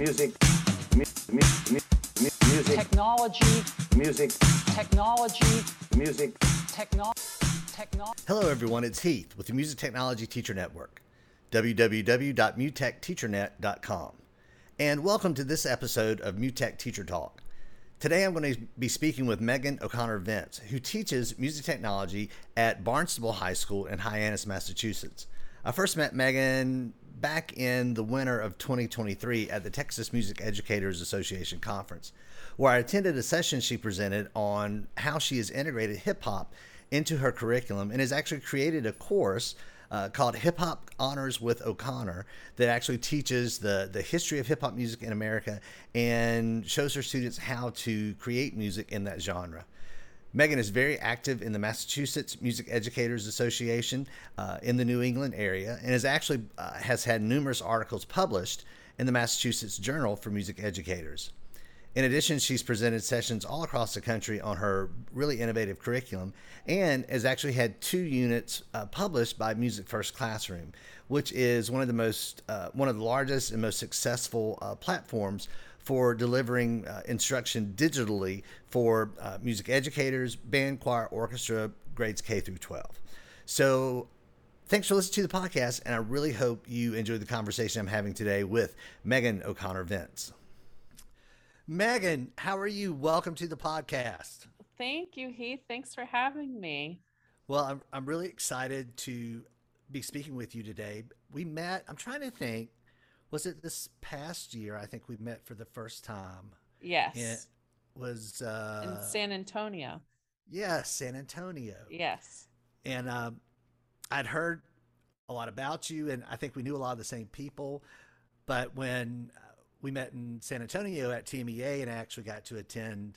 music, mu- mu- mu- mu- music, technology, music, technology, music. techno, techno. Hello, everyone. It's Heath with the Music Technology Teacher Network, www.mutechteachernet.com. And welcome to this episode of MuTech Teacher Talk. Today I'm going to be speaking with Meaghan O'Connor Vince, who teaches music technology at Barnstable High School in Hyannis, Massachusetts. I first met Meaghan back in the winter of 2023 at the Texas Music Educators Association conference, where I attended a session she presented on how she has integrated hip hop into her curriculum and has actually created a course uh, called Hip Hop Honors with O'Connor that actually teaches the, the history of hip hop music in America and shows her students how to create music in that genre. Meaghan is very active in the Massachusetts Music Educators Association uh, in the New England area and has actually uh, has had numerous articles published in the Massachusetts Journal for Music Educators. In addition, she's presented sessions all across the country on her really innovative curriculum and has actually had two units uh, published by MusicFirst Classroom, which is one of the most, uh, one of the largest and most successful uh, platforms for delivering uh, instruction digitally for uh, music educators, band, choir, orchestra, grades K through 12. So thanks for listening to the podcast, and I really hope you enjoyed the conversation I'm having today with Meaghan O'Connor Vince. Meaghan, how are you? Welcome to the podcast. Thank you, Heath. Thanks for having me. Well, I'm, I'm really excited to be speaking with you today. We met, I'm trying to think, was it this past year? I think we met for the first time. Yes. It was, uh, in San Antonio. yeah, San Antonio. Yes. And um, I'd heard a lot about you, and I think we knew a lot of the same people. But when uh, we met in San Antonio at TMEA and I actually got to attend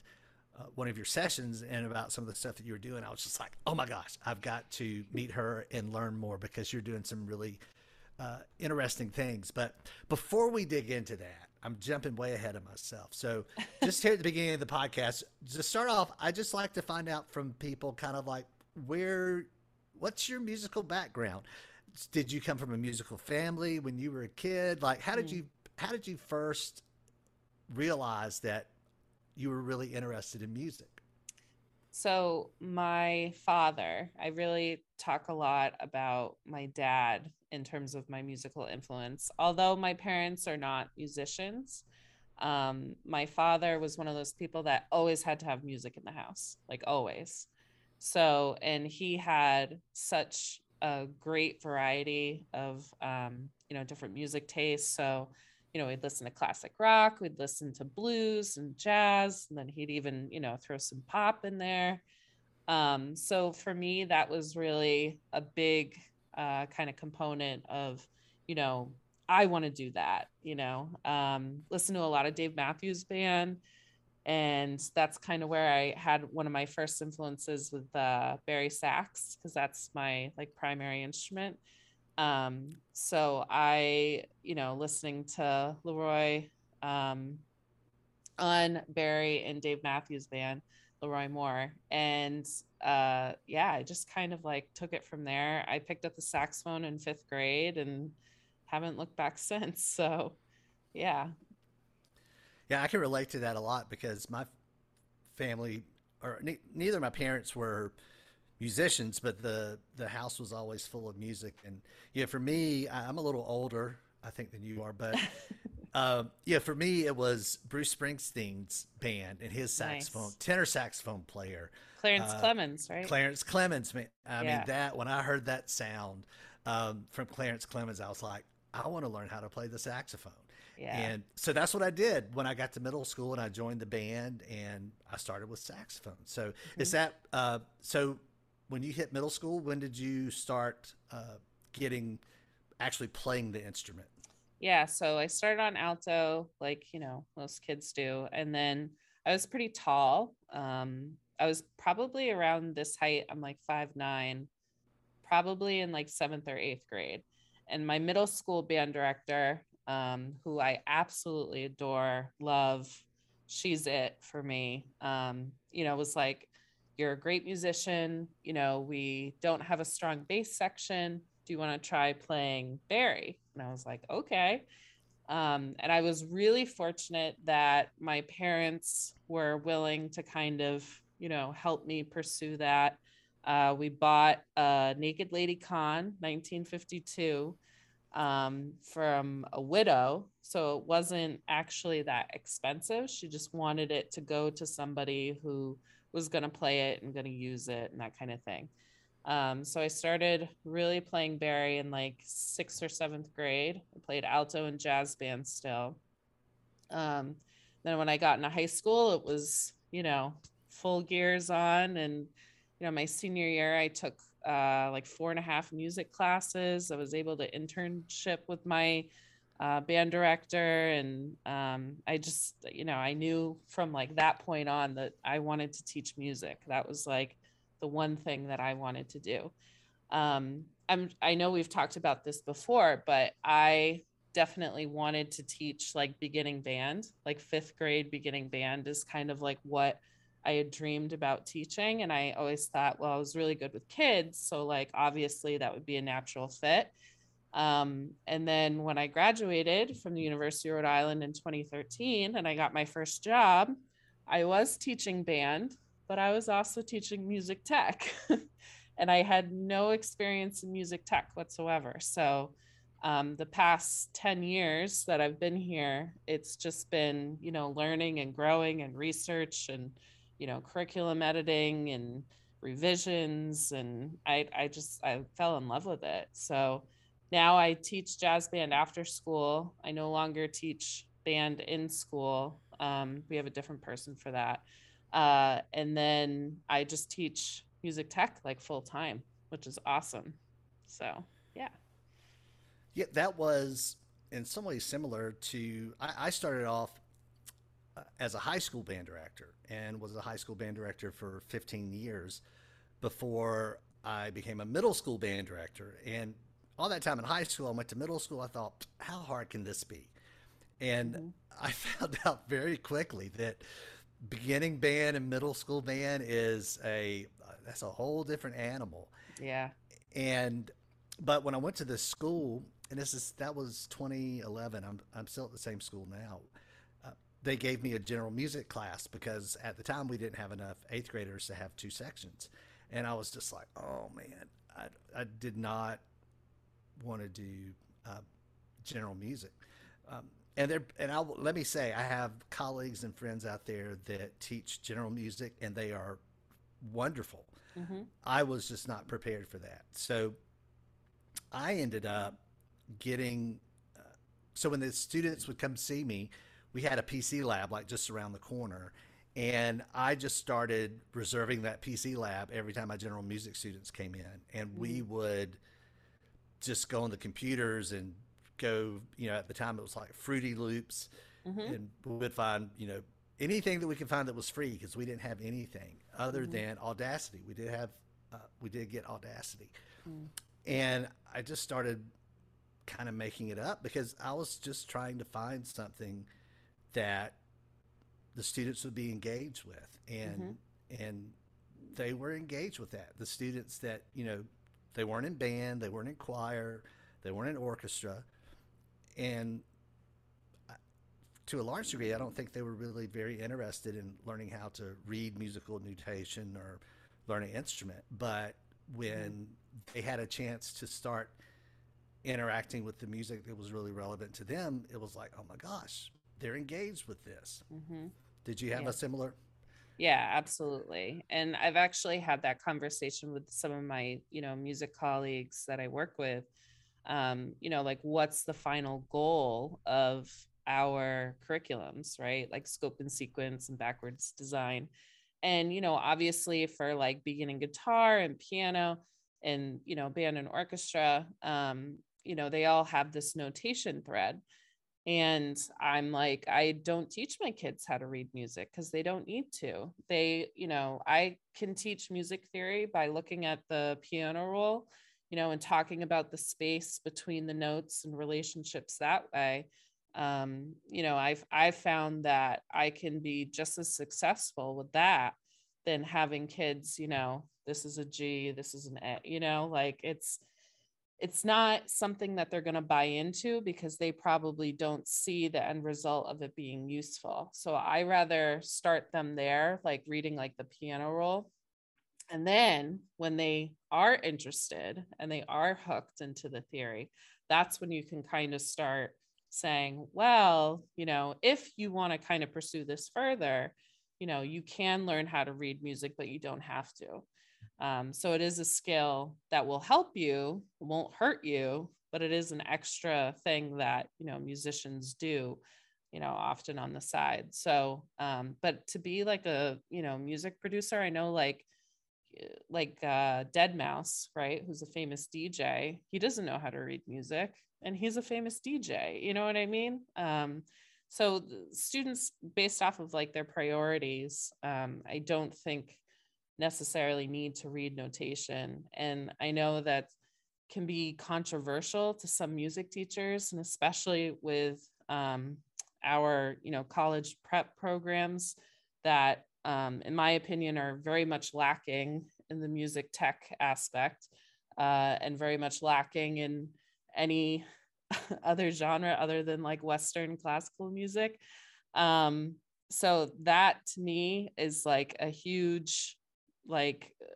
uh, one of your sessions and about some of the stuff that you were doing, I was just like, oh my gosh, I've got to meet her and learn more because you're doing some really uh, interesting things. But before we dig into that, I'm jumping way ahead of myself. So, just here at the beginning of the podcast, to start off, I just like to find out from people kind of like where, what's your musical background? Did you come from a musical family when you were a kid? Like, how did Mm. you, how did you first realize that you were really interested in music? So, my father, I really talk a lot about my dad in terms of my musical influence. Although my parents are not musicians, um, my father was one of those people that always had to have music in the house, like always. So, and he had such a great variety of, um, you know, different music tastes. So, you know, we'd listen to classic rock, we'd listen to blues and jazz, and then he'd even, you know, throw some pop in there. Um, so for me, that was really a big uh, kind of component of, you know, I want to do that, you know, um, listen to a lot of Dave Matthews Band. And that's kind of where I had one of my first influences with uh, bari sax, because that's my like primary instrument um so i you know listening to leroi um on bari and dave matthews band leroi moore and uh yeah i just kind of like took it from there. I picked up the saxophone in fifth grade and haven't looked back since so yeah. Yeah, I can relate to that a lot because my family, or ne- neither of my parents were musicians, but the the house was always full of music. And yeah, for me, I'm a little older, I think, than you are, but um, yeah, for me, it was Bruce Springsteen's band and his saxophone, Nice. tenor saxophone player, clarence Uh, clemons right Clarence Clemons. Man, I Yeah. mean that when I heard that sound um, from Clarence Clemons, I was like, I want to learn how to play the saxophone. yeah And so that's what I did when I got to middle school and I joined the band and I started with saxophone. So is Mm-hmm. that uh, so? When you hit middle school, when did you start uh, getting actually playing the instrument? yeah so i started on alto like you know most kids do and then i was pretty tall. Um i was probably around this height i'm like five nine probably in like seventh or eighth grade. And my middle school band director um who i absolutely adore love she's it for me. Um you know was like you're a great musician you know we don't have a strong bass section do you want to try playing bari and i was like okay Um, and I was really fortunate that my parents were willing to kind of, you know, help me pursue that. Uh, we bought a Naked Lady Conn 1952 um, from a widow. So it wasn't actually that expensive. She just wanted it to go to somebody who was going to play it and going to use it and that kind of thing. Um, so I started really playing Bari in like sixth or seventh grade. I played alto and jazz band still. Um, then when I got into high school, it was, you know, full gears on. And, you know, my senior year, I took uh, like four and a half music classes. I was able to internship with my uh, band director. And um, I just, you know, I knew from like that point on that I wanted to teach music. That was like the one thing that I wanted to do. Um, I'm, I know we've talked about this before, but I definitely wanted to teach like beginning band, like fifth grade beginning band is kind of like what I had dreamed about teaching. And I always thought, well, I was really good with kids. So, like, obviously, that would be a natural fit. Um, and then when I graduated from the University of Rhode Island in 2013 and I got my first job, I was teaching band, but I was also teaching music tech. and I had no experience in music tech whatsoever. So, um, the past 10 years that I've been here, it's just been, you know, learning and growing and research and you know curriculum editing and revisions and i i just i fell in love with it so now i teach jazz band after school i no longer teach band in school um, we have a different person for that uh, and then i just teach music tech like full time which is awesome so yeah Yeah, that was in some ways similar to. I, I started off uh, as a high school band director and was a high school band director for 15 years before I became a middle school band director. And all that time in high school, I went to middle school. I thought, how hard can this be? And I found out very quickly that beginning band and middle school band is a that's a whole different animal. yeah And but when I went to this school, and this is that was 2011. I'm I'm still at the same school now. Uh, they gave me a general music class because at the time we didn't have enough eighth graders to have two sections, and I was just like, oh man, I I did not want to do uh, general music. Um, and there, and I let me say, I have colleagues and friends out there that teach general music, and they are wonderful. hmm I was just not prepared for that. So I ended up getting. Uh, so when the students would come see me, we had a PC lab like just around the corner, and I just started reserving that PC lab every time my general music students came in, and we would just go on the computers and go. You know, at the time it was like Fruity Loops, hmm and we would find you know anything that we could find that was free because we didn't have anything other than Audacity. We did have uh, we did get Audacity, and I just started kind of making it up because I was just trying to find something that the students would be engaged with, and and they were engaged with that. The students that you know they weren't in band, they weren't in choir, they weren't in orchestra, and to a large degree, I don't think they were really very interested in learning how to read musical notation or learn an instrument. But when they had a chance to start interacting with the music that was really relevant to them, it was like, oh my gosh, they're engaged with this. hmm Did you have Yeah. a similar? Yeah, absolutely. And I've actually had that conversation with some of my, you know, music colleagues that I work with. Um, you know, like what's the final goal of our curriculums, right? Like scope and sequence and backwards design. And, you know, obviously for like beginning guitar and piano and, you know, band and orchestra, um, you know, they all have this notation thread and i'm like i don't teach my kids how to read music because they don't need to. They you know i can teach music theory by looking at the piano roll you know and talking about the space between the notes and relationships that way. Um you know i've i've found that i can be just as successful with that than having kids you know this is a g this is an a you know like it's it's not something that they're going to buy into because they probably don't see the end result of it being useful. So I rather start them there, like reading like the piano roll. And then when they are interested and they are hooked into the theory, that's when you can kind of start saying, well, you know, if you want to kind of pursue this further, you know, you can learn how to read music, but you don't have to. Um, so it is a skill that will help you, won't hurt you, but it is an extra thing that, you know, musicians do, you know, often on the side. So, um, but to be like a, you know, music producer, I know like, eh, like uh, Deadmau5, right? Who's a famous DJ. He doesn't know how to read music and he's a famous DJ. You know what I mean? Um, so students based off of like their priorities, um, I don't think necessarily need to read notation. And I know that can be controversial to some music teachers, and especially with um, our, you know, college prep programs that, um, in my opinion, are very much lacking in the music tech aspect uh, and very much lacking in any other genre other than like Western classical music. Um, so that to me is like a huge like uh,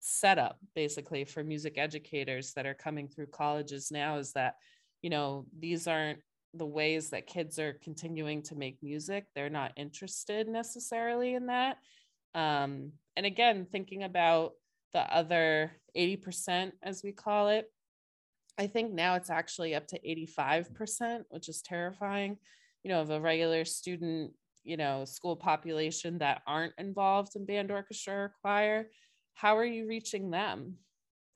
setup basically for music educators that are coming through colleges now is that you know these aren't the ways that kids are continuing to make music. They're not interested necessarily in that. Um, and again thinking about the other 80% as we call it i think now it's actually up to 85% which is terrifying you know of a regular student you know school population that aren't involved in band orchestra or choir how are you reaching them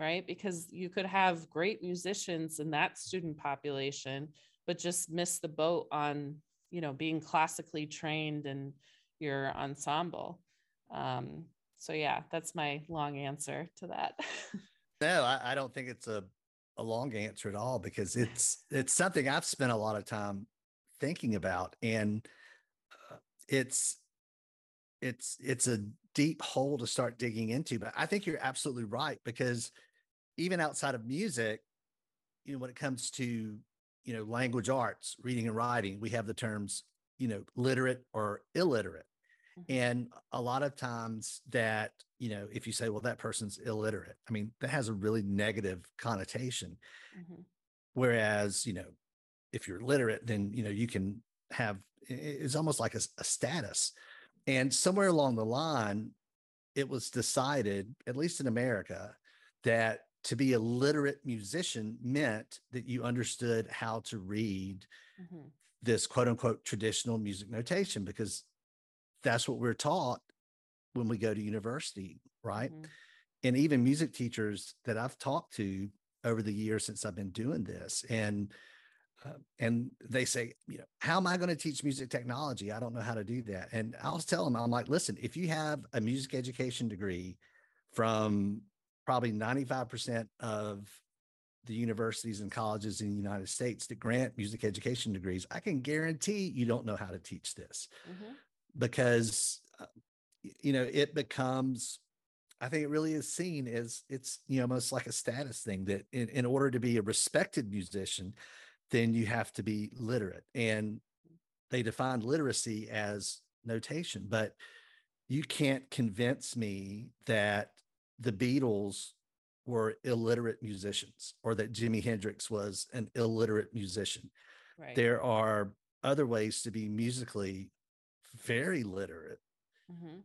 right? Because you could have great musicians in that student population but just miss the boat on you know being classically trained in your ensemble. Um, so yeah that's my long answer to that. No I, I don't think it's a, a long answer at all because it's it's something i've spent a lot of time thinking about. And it's it's it's a deep hole to start digging into but i think you're absolutely right because even outside of music you know when it comes to you know language arts reading and writing we have the terms you know literate or illiterate mm-hmm. and a lot of times that you know if you say well that person's illiterate i mean that has a really negative connotation mm-hmm. whereas you know if you're literate then you know you can have it's almost like a, a status. And somewhere along the line, it was decided, at least in America, that to be a literate musician meant that you understood how to read mm-hmm. this quote unquote traditional music notation because that's what we're taught when we go to university, right? Mm-hmm. And even music teachers that I've talked to over the years since I've been doing this, and uh, and they say, you know, how am I going to teach music technology? I don't know how to do that. And I'll tell them, I'm like, listen, if you have a music education degree from probably 95% of the universities and colleges in the United States that grant music education degrees, I can guarantee you don't know how to teach this mm-hmm. because, uh, you know, it becomes I think it really is seen as it's you know almost like a status thing that in, in order to be a respected musician, then you have to be literate. And they defined literacy as notation, but you can't convince me that the Beatles were illiterate musicians or that Jimi Hendrix was an illiterate musician. Right. There are other ways to be musically very literate, mm-hmm.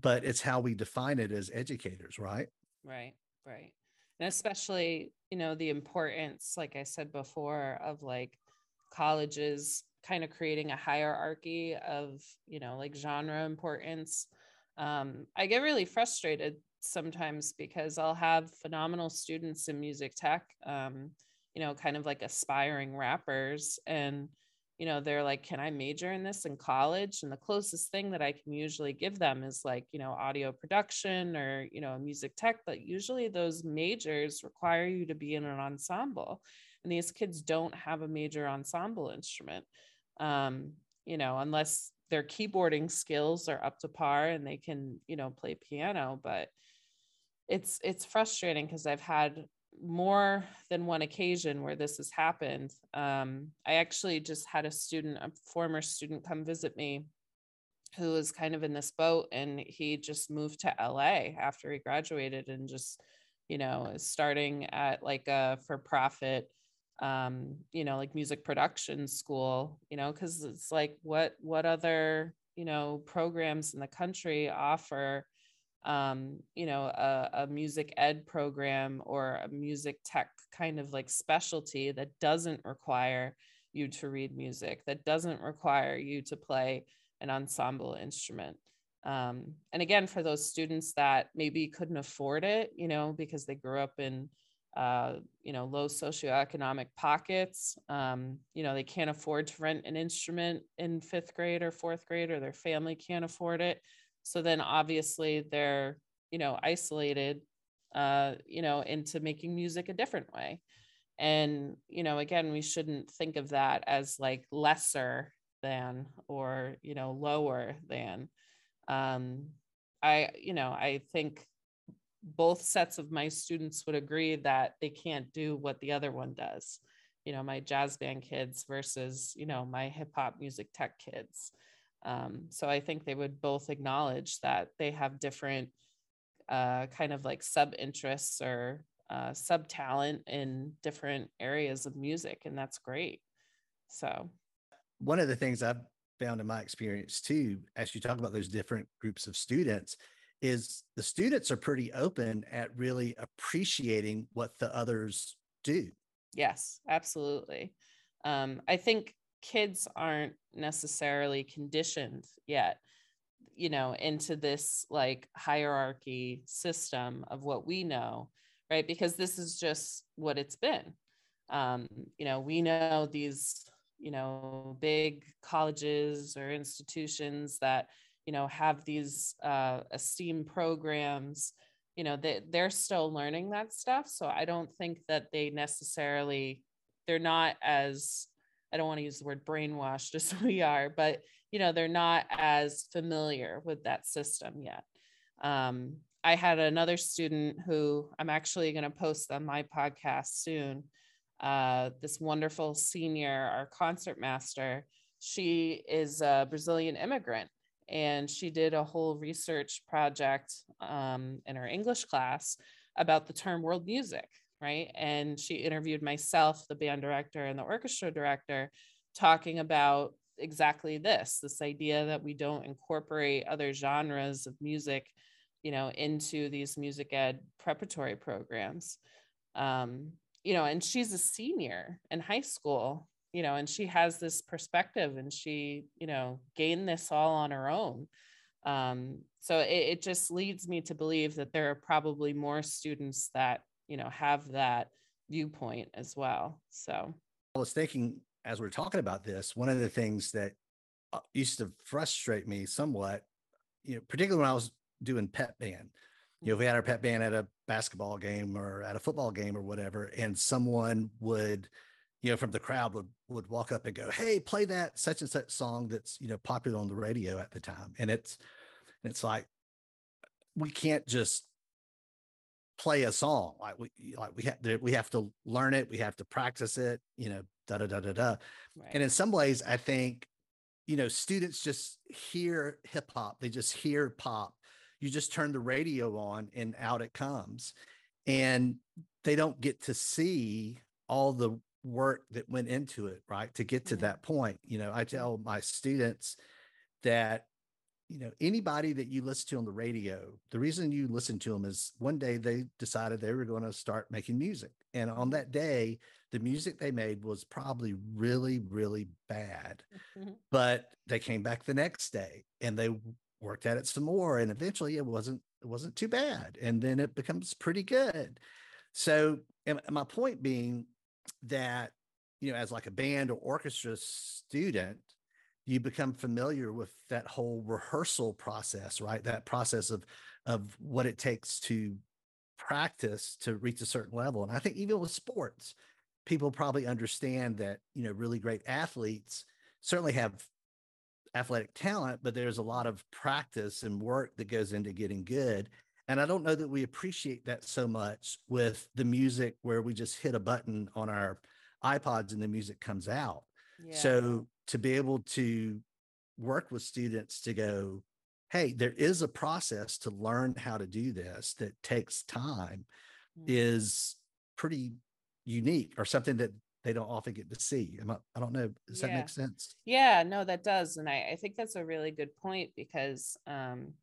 but it's how we define it as educators, right? Right, right and especially you know the importance like i said before of like colleges kind of creating a hierarchy of you know like genre importance. Um, i get really frustrated sometimes because i'll have phenomenal students in music tech um, you know kind of like aspiring rappers. And you know they're like can i major in this in college? And the closest thing that i can usually give them is like you know audio production or you know music tech but usually those majors require you to be in an ensemble and these kids don't have a major ensemble instrument um, you know unless their keyboarding skills are up to par and they can you know play piano but it's it's frustrating because i've had more than one occasion where this has happened. Um, I actually just had a student, a former student, come visit me who was kind of in this boat and he just moved to LA after he graduated and just, you know, is starting at like a for profit um you know like music production school you know because it's like what what other you know programs in the country offer um, you know, a, a, music ed program or a music tech kind of like specialty that doesn't require you to read music, that doesn't require you to play an ensemble instrument. Um, and again, for those students that maybe couldn't afford it, you know, because they grew up in, uh, you know, low socioeconomic pockets, um, you know, they can't afford to rent an instrument in fifth grade or fourth grade, or their family can't afford it so then obviously they're, you know, isolated, uh, you know, into making music a different way. And, you know, again, we shouldn't think of that as like lesser than or, you know, lower than. Um, I, you know, I think both sets of my students would agree that they can't do what the other one does you know my jazz band kids versus you know my hip hop music tech kids um, so I think they would both acknowledge that they have different uh, kind of like sub interests or uh, sub talent in different areas of music, and that's great. So, one of the things I've found in my experience too, as you talk about those different groups of students, is the students are pretty open at really appreciating what the others do. Yes, absolutely. Um, I think kids aren't necessarily conditioned yet you know into this like hierarchy system of what we know right? Because this is just what it's been. Um you know we know these you know big colleges or institutions that you know have these uh esteem programs you know they, they're still learning that stuff. So i don't think that they necessarily they're not as I don't want to use the word brainwashed as we are, but you know, they're not as familiar with that system yet. Um, I had another student who I'm actually going to post on my podcast soon. Uh, this wonderful senior, our concert master. She is a Brazilian immigrant and she did a whole research project um, in her English class about the term world music right? And she interviewed myself, the band director, and the orchestra director, talking about exactly this this idea that we don't incorporate other genres of music you know into these music ed preparatory programs um you know and she's a senior in high school you know and she has this perspective and she you know gained this all on her own um so it, it just leads me to believe that there are probably more students that you know have that viewpoint as well. So i was thinking as we're talking about this one of the things that uh, used to frustrate me somewhat you know particularly when i was doing pep band. You know if we had our pep band at a basketball game or at a football game or whatever and someone would you know from the crowd would would walk up and go hey play that such and such song that's you know popular on the radio at the time. And it's it's like we can't just play a song like we like we have to we have to learn it we have to practice it you know da da da da da. Right. and in some ways i think you know students just hear hip hop they just hear pop. You just turn the radio on and out it comes. And they don't get to see all the work that went into it right to get to mm-hmm. that point. You know i tell my students that you know anybody that you listen to on the radio the reason you listen to them is one day they decided they were going to start making music and on that day the music they made was probably really really bad mm-hmm. but they came back the next day and they worked at it some more and eventually it wasn't it wasn't too bad and then it becomes pretty good so and my point being that you know as like a band or orchestra student you become familiar with that whole rehearsal process, right? That process of of what it takes to practice to reach a certain level. And I think even with sports, people probably understand that, you know, really great athletes certainly have athletic talent, but there's a lot of practice and work that goes into getting good. And I don't know that we appreciate that so much with the music where we just hit a button on our iPods and the music comes out. Yeah. So to be able to work with students to go, hey, there is a process to learn how to do this that takes time Mm. is pretty unique or something that they don't often get to see. I, I don't know. Does that make sense? Yeah, no, that does. And I, I think that's a really good point because, um,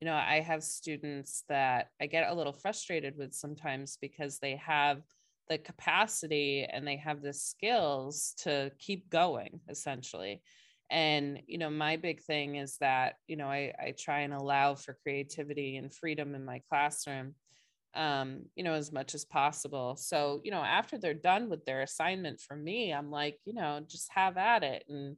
you know, I have students that I get a little frustrated with sometimes because they have the capacity and they have the skills to keep going essentially. And, you know, my big thing is that, you know, I, I try and allow for creativity and freedom in my classroom um, you know, as much as possible. So, you know, after they're done with their assignment for me, I'm like, you know, just have at it. And,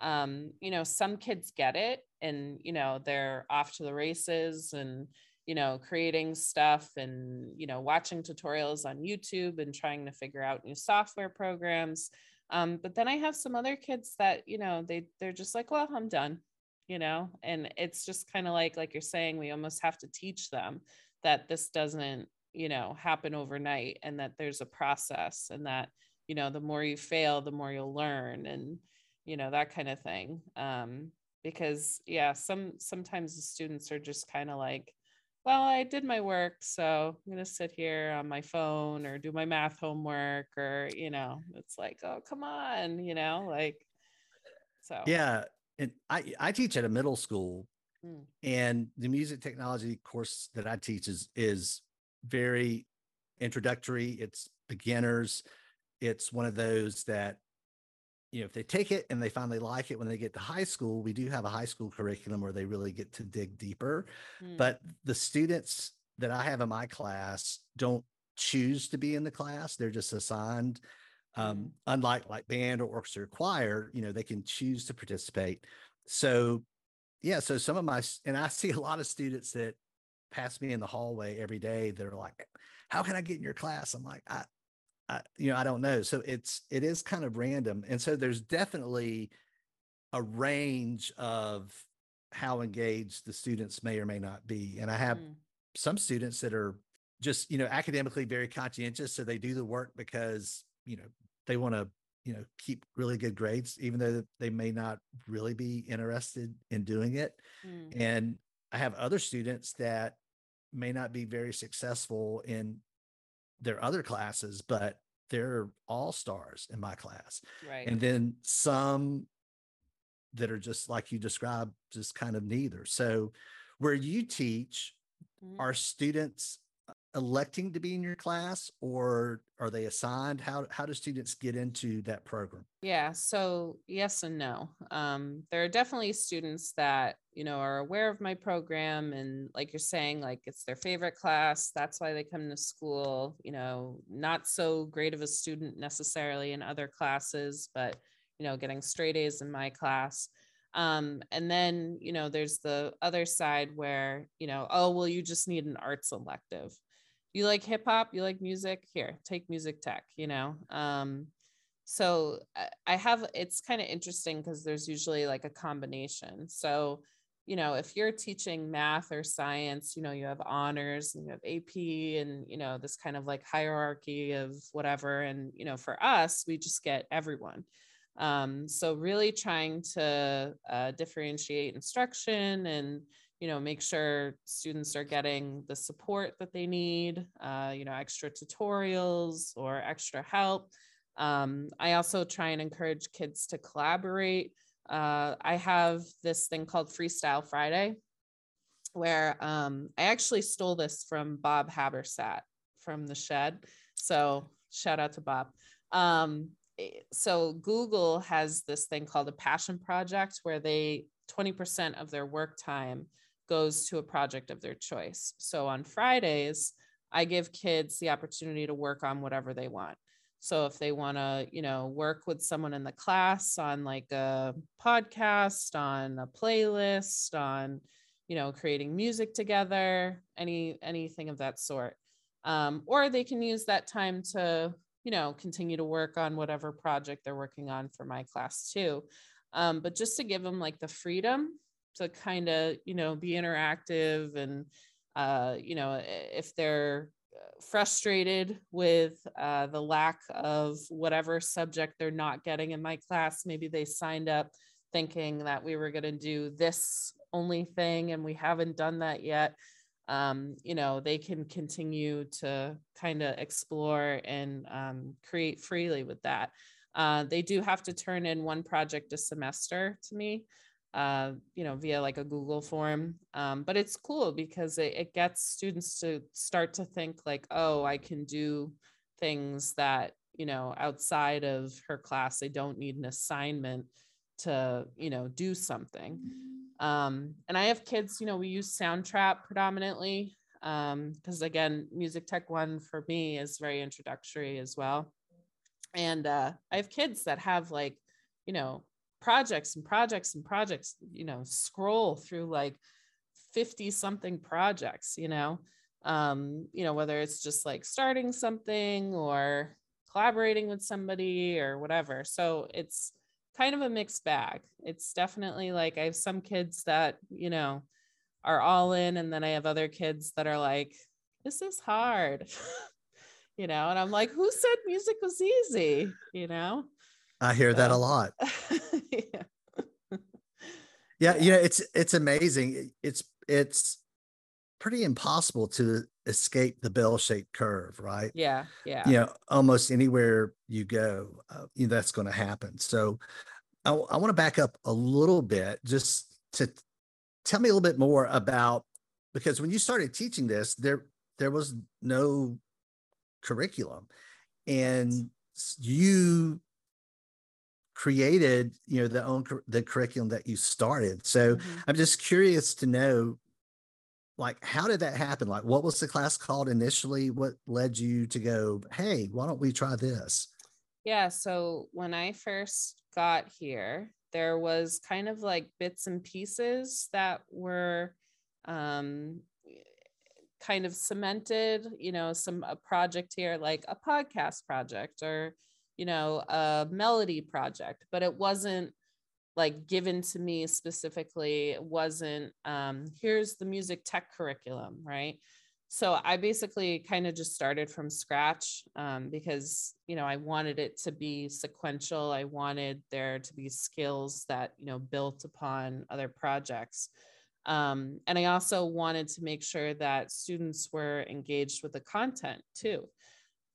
um, you know, some kids get it and, you know, they're off to the races and, you know, creating stuff and, you know, watching tutorials on YouTube and trying to figure out new software programs. Um, but then I have some other kids that, you know, they they're just like, well, I'm done, you know, and it's just kind of like, like you're saying, we almost have to teach them that this doesn't you know happen overnight and that there's a process and that you know the more you fail the more you'll learn and you know that kind of thing um because yeah some sometimes the students are just kind of like well i did my work so i'm going to sit here on my phone or do my math homework or you know it's like oh come on you know like so Yeah. And I, I teach at a middle school Mm. and the music technology course that I teach is, is very introductory. It's beginners. It's one of those that, you know, if they take it and they finally like it when they get to high school, we do have a high school curriculum where they really get to dig deeper. Mm. But the students that I have in my class don't choose to be in the class. They're just assigned. Um, unlike like band or orchestra or choir, you know, they can choose to participate. So yeah, so some of my and I see a lot of students that pass me in the hallway every day. They're like, "How can I get in your class?" I'm like, "I, I, you know, I don't know." So it's it is kind of random, and so there's definitely a range of how engaged the students may or may not be. And I have Mm. some students that are just you know academically very conscientious, so they do the work because you know they want to you know keep really good grades even though they may not really be interested in doing it Mm. and i have other students that may not be very successful in their other classes but they're all stars in my class. Right. And then some that are just like you described just kind of neither. So where you teach Mhm. are students electing to be in your class or are they assigned how how do students get into that program Yeah, so yes and no. Um, there are definitely students that you know are aware of my program, and like you're saying, like it's their favorite class. That's why they come to school. You know, not so great of a student necessarily in other classes, but you know, getting straight A's in my class. Um, and then you know, there's the other side where you know, oh well, you just need an arts elective. You like hip hop, you like music. Here, take music tech. You know. Um, so I- I have it's kind of interesting because there's usually like a combination. So, you know, if you're teaching math or science, you know, you have honors and you have AP and, you know, this kind of like hierarchy of whatever. And, you know, for us, we just get everyone. Um, so really trying to uh, differentiate instruction and, you know, make sure students are getting the support that they need, uh, you know, extra tutorials or extra help. Um, I also try and encourage kids to collaborate. Uh, I have this thing called Freestyle Friday, where um, I actually stole this from Bob Habersat from the Shed. So shout out to Bob. Um, eh, so Google has this thing called a passion project, where they 20% of their work time goes to a project of their choice. So on Fridays, I give kids the opportunity to work on whatever they want. So if they want to, you know, work with someone in the class on like a podcast, on a playlist, on, you know, creating music together, any anything of that sort. Um, or they can use that time to, you know, continue to work on whatever project they're working on for my class too. Um, but just to give them like the freedom to kind of, you know, be interactive and uh, you know, if they're frustrated with uh, the lack of whatever subject they're not getting in my class, maybe they signed up thinking that we were going to do this only thing and we haven't done that yet. Um, you know, they can continue to kind of explore and um, create freely with that. Uh, they do have to turn in one project a semester to me uh, you know, via like a Google form. Um, but it's cool because it, it gets students to start to think like, oh, I can do things that, you know, outside of her class, they don't need an assignment to, you know, do something. Um, and I have kids, you know, we use Soundtrap predominantly because um, again, Music Tech One for me is very introductory as well. And uh, I have kids that have like, you know, projects and projects and projects, you know, scroll through like 50 something projects, you know, um, you know, whether it's just like starting something or collaborating with somebody or whatever. So it's kind of a mixed bag. It's definitely like I have some kids that, you know, are all in, and then I have other kids that are like, this is hard. you know, and I'm like, who said music was easy? You know? I hear that a lot. yeah. yeah, you know, it's it's amazing. It's it's pretty impossible to escape the bell-shaped curve, right? Yeah, yeah. You know, almost anywhere you go, uh, you know, that's going to happen. So, I, I want to back up a little bit just to tell me a little bit more about because when you started teaching this, there there was no curriculum, and you created you know the own the curriculum that you started. So mm-hmm. i'm just curious to know like how did that happen? Like what was the class called initially? What led you to go hey why don't we try this? Yeah so when i first got here there was kind of like bits and pieces that were um kind of cemented you know some a project here like a podcast project or you know, a melody project, but it wasn't like given to me specifically. It wasn't, um, here's the music tech curriculum, right? So I basically kind of just started from scratch um, because, you know, I wanted it to be sequential. I wanted there to be skills that, you know, built upon other projects. Um, and I also wanted to make sure that students were engaged with the content too.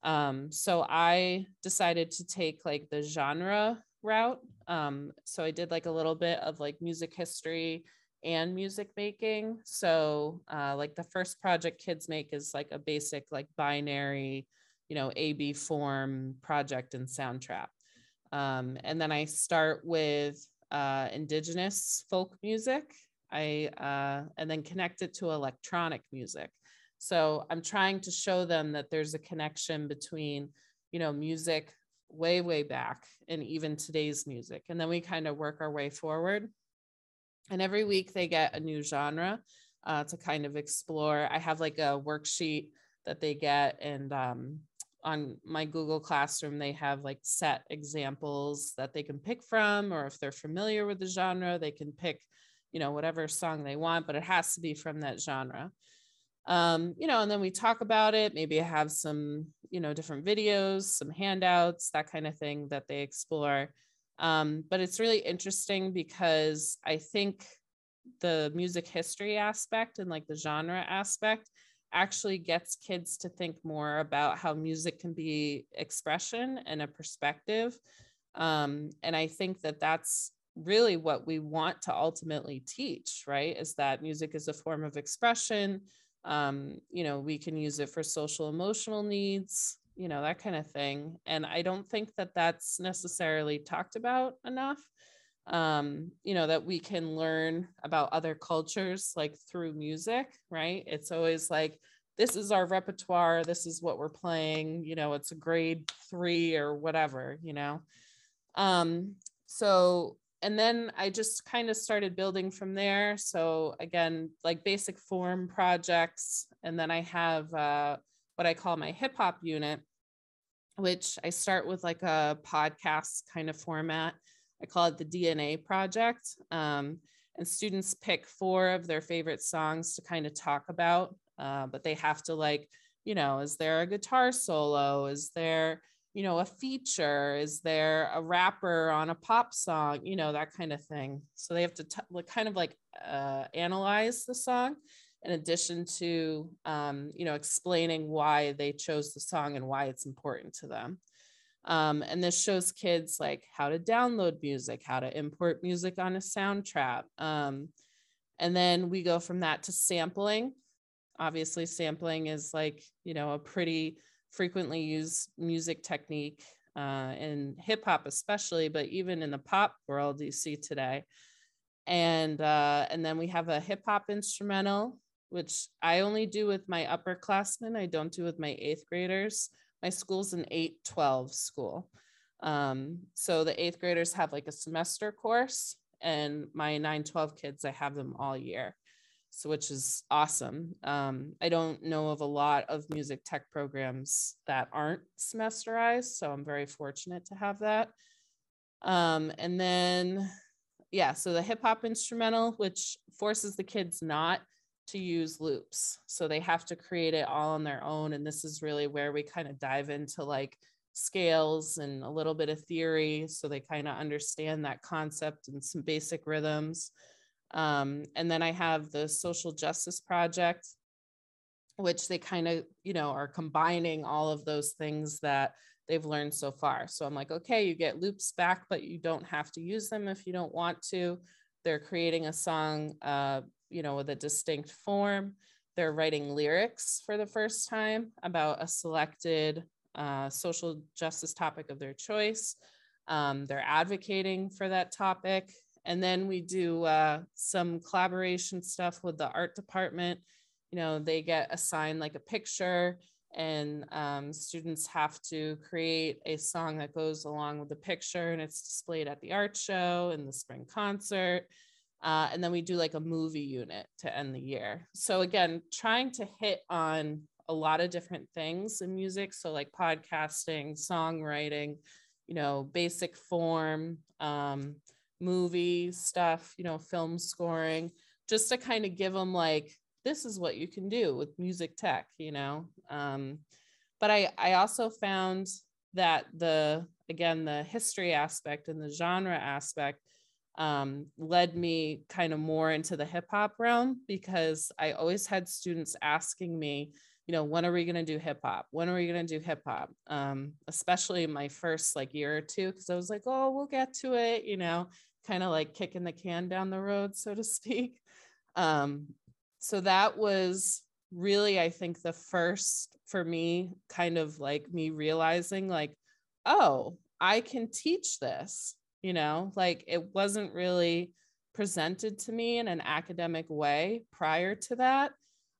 Um, so I decided to take like the genre route. Um, so I did like a little bit of like music history and music making. So uh, like the first project kids make is like a basic like binary, you know, AB form project and Soundtrap. Um, and then I start with uh, indigenous folk music. I uh, and then connect it to electronic music. So I'm trying to show them that there's a connection between, you know, music way, way back and even today's music. And then we kind of work our way forward. And every week they get a new genre uh, to kind of explore. I have like a worksheet that they get, and um, on my Google Classroom, they have like set examples that they can pick from, or if they're familiar with the genre, they can pick, you know, whatever song they want, but it has to be from that genre um, you know, and then we talk about it. Maybe I have some, you know, different videos, some handouts, that kind of thing that they explore. Um, but it's really interesting because I think the music history aspect and like the genre aspect actually gets kids to think more about how music can be expression and a perspective. Um, and I think that that's really what we want to ultimately teach, right? Is that music is a form of expression um, you know we can use it for social emotional needs you know that kind of thing and i don't think that that's necessarily talked about enough um, you know that we can learn about other cultures like through music right? It's always like this is our repertoire this is what we're playing you know it's a grade three or whatever you know? Um so and then I just kind of started building from there. So again, like basic form projects, and then I have uh, what I call my hip hop unit, which I start with like a podcast kind of format. I call it the DNA project. Um, and students pick four of their favorite songs to kind of talk about uh, but they have to like you know is there a guitar solo is there you know a feature? Is there a rapper on a pop song? You know that kind of thing. So they have to t- kind of like uh, analyze the song in addition to um, you know explaining why they chose the song and why it's important to them. Um, and this shows kids like how to download music how to import music on a soundtrap um, and then we go from that to sampling. Obviously sampling is like you know a pretty frequently used music technique uh, in hip hop especially but even in the pop world you see today. And uh, and then we have a hip hop instrumental which i only do with my upperclassmen. I don't do with my eighth graders. My school's an 812 school. Um, so the eighth graders have like a semester course and my 912 kids i have them all year so which is awesome. Um, I don't know of a lot of music tech programs that aren't semesterized, so I'm very fortunate to have that. Um, and then, yeah, so the hip hop instrumental, which forces the kids not to use loops, so they have to create it all on their own. And this is really where we kind of dive into like scales and a little bit of theory, so they kind of understand that concept and some basic rhythms. Um, and then I have the Social Justice Project, which they kind of, you know, are combining all of those things that they've learned so far. So I'm like, okay, you get loops back, but you don't have to use them if you don't want to. They're creating a song, uh, you know, with a distinct form. They're writing lyrics for the first time about a selected uh, social justice topic of their choice. Um, they're advocating for that topic. And then we do uh, some collaboration stuff with the art department. You know, they get assigned like a picture, and um, students have to create a song that goes along with the picture, and it's displayed at the art show and the spring concert. Uh, and then we do like a movie unit to end the year. So, again, trying to hit on a lot of different things in music. So, like podcasting, songwriting, you know, basic form. Um, movie stuff, you know, film scoring, just to kind of give them like, this is what you can do with music tech, you know. Um, but I, I also found that the, again, the history aspect and the genre aspect um, led me kind of more into the hip hop realm because I always had students asking me, you know, when are we going to do hip hop? When are we going to do hip hop? Um, especially my first like year or two, because I was like, oh, we'll get to it, you know kind of like kicking the can down the road, so to speak. Um, so that was really, I think, the first for me, kind of like me realizing, like, oh, I can teach this, you know, like it wasn't really presented to me in an academic way prior to that.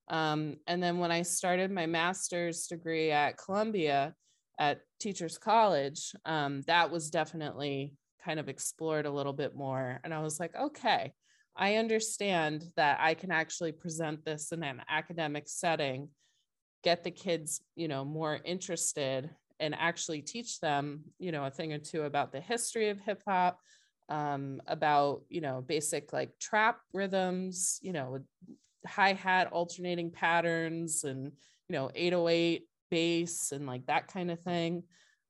Um, and then when I started my master's degree at Columbia at Teachers College, um, that was definitely kind of explored a little bit more. And I was like, okay, I understand that I can actually present this in an academic setting, get the kids, you know, more interested and actually teach them, you know, a thing or two about the history of hip hop, um, about, you know, basic like trap rhythms, you know, hi hat alternating patterns and, you know, 808 bass and like that kind of thing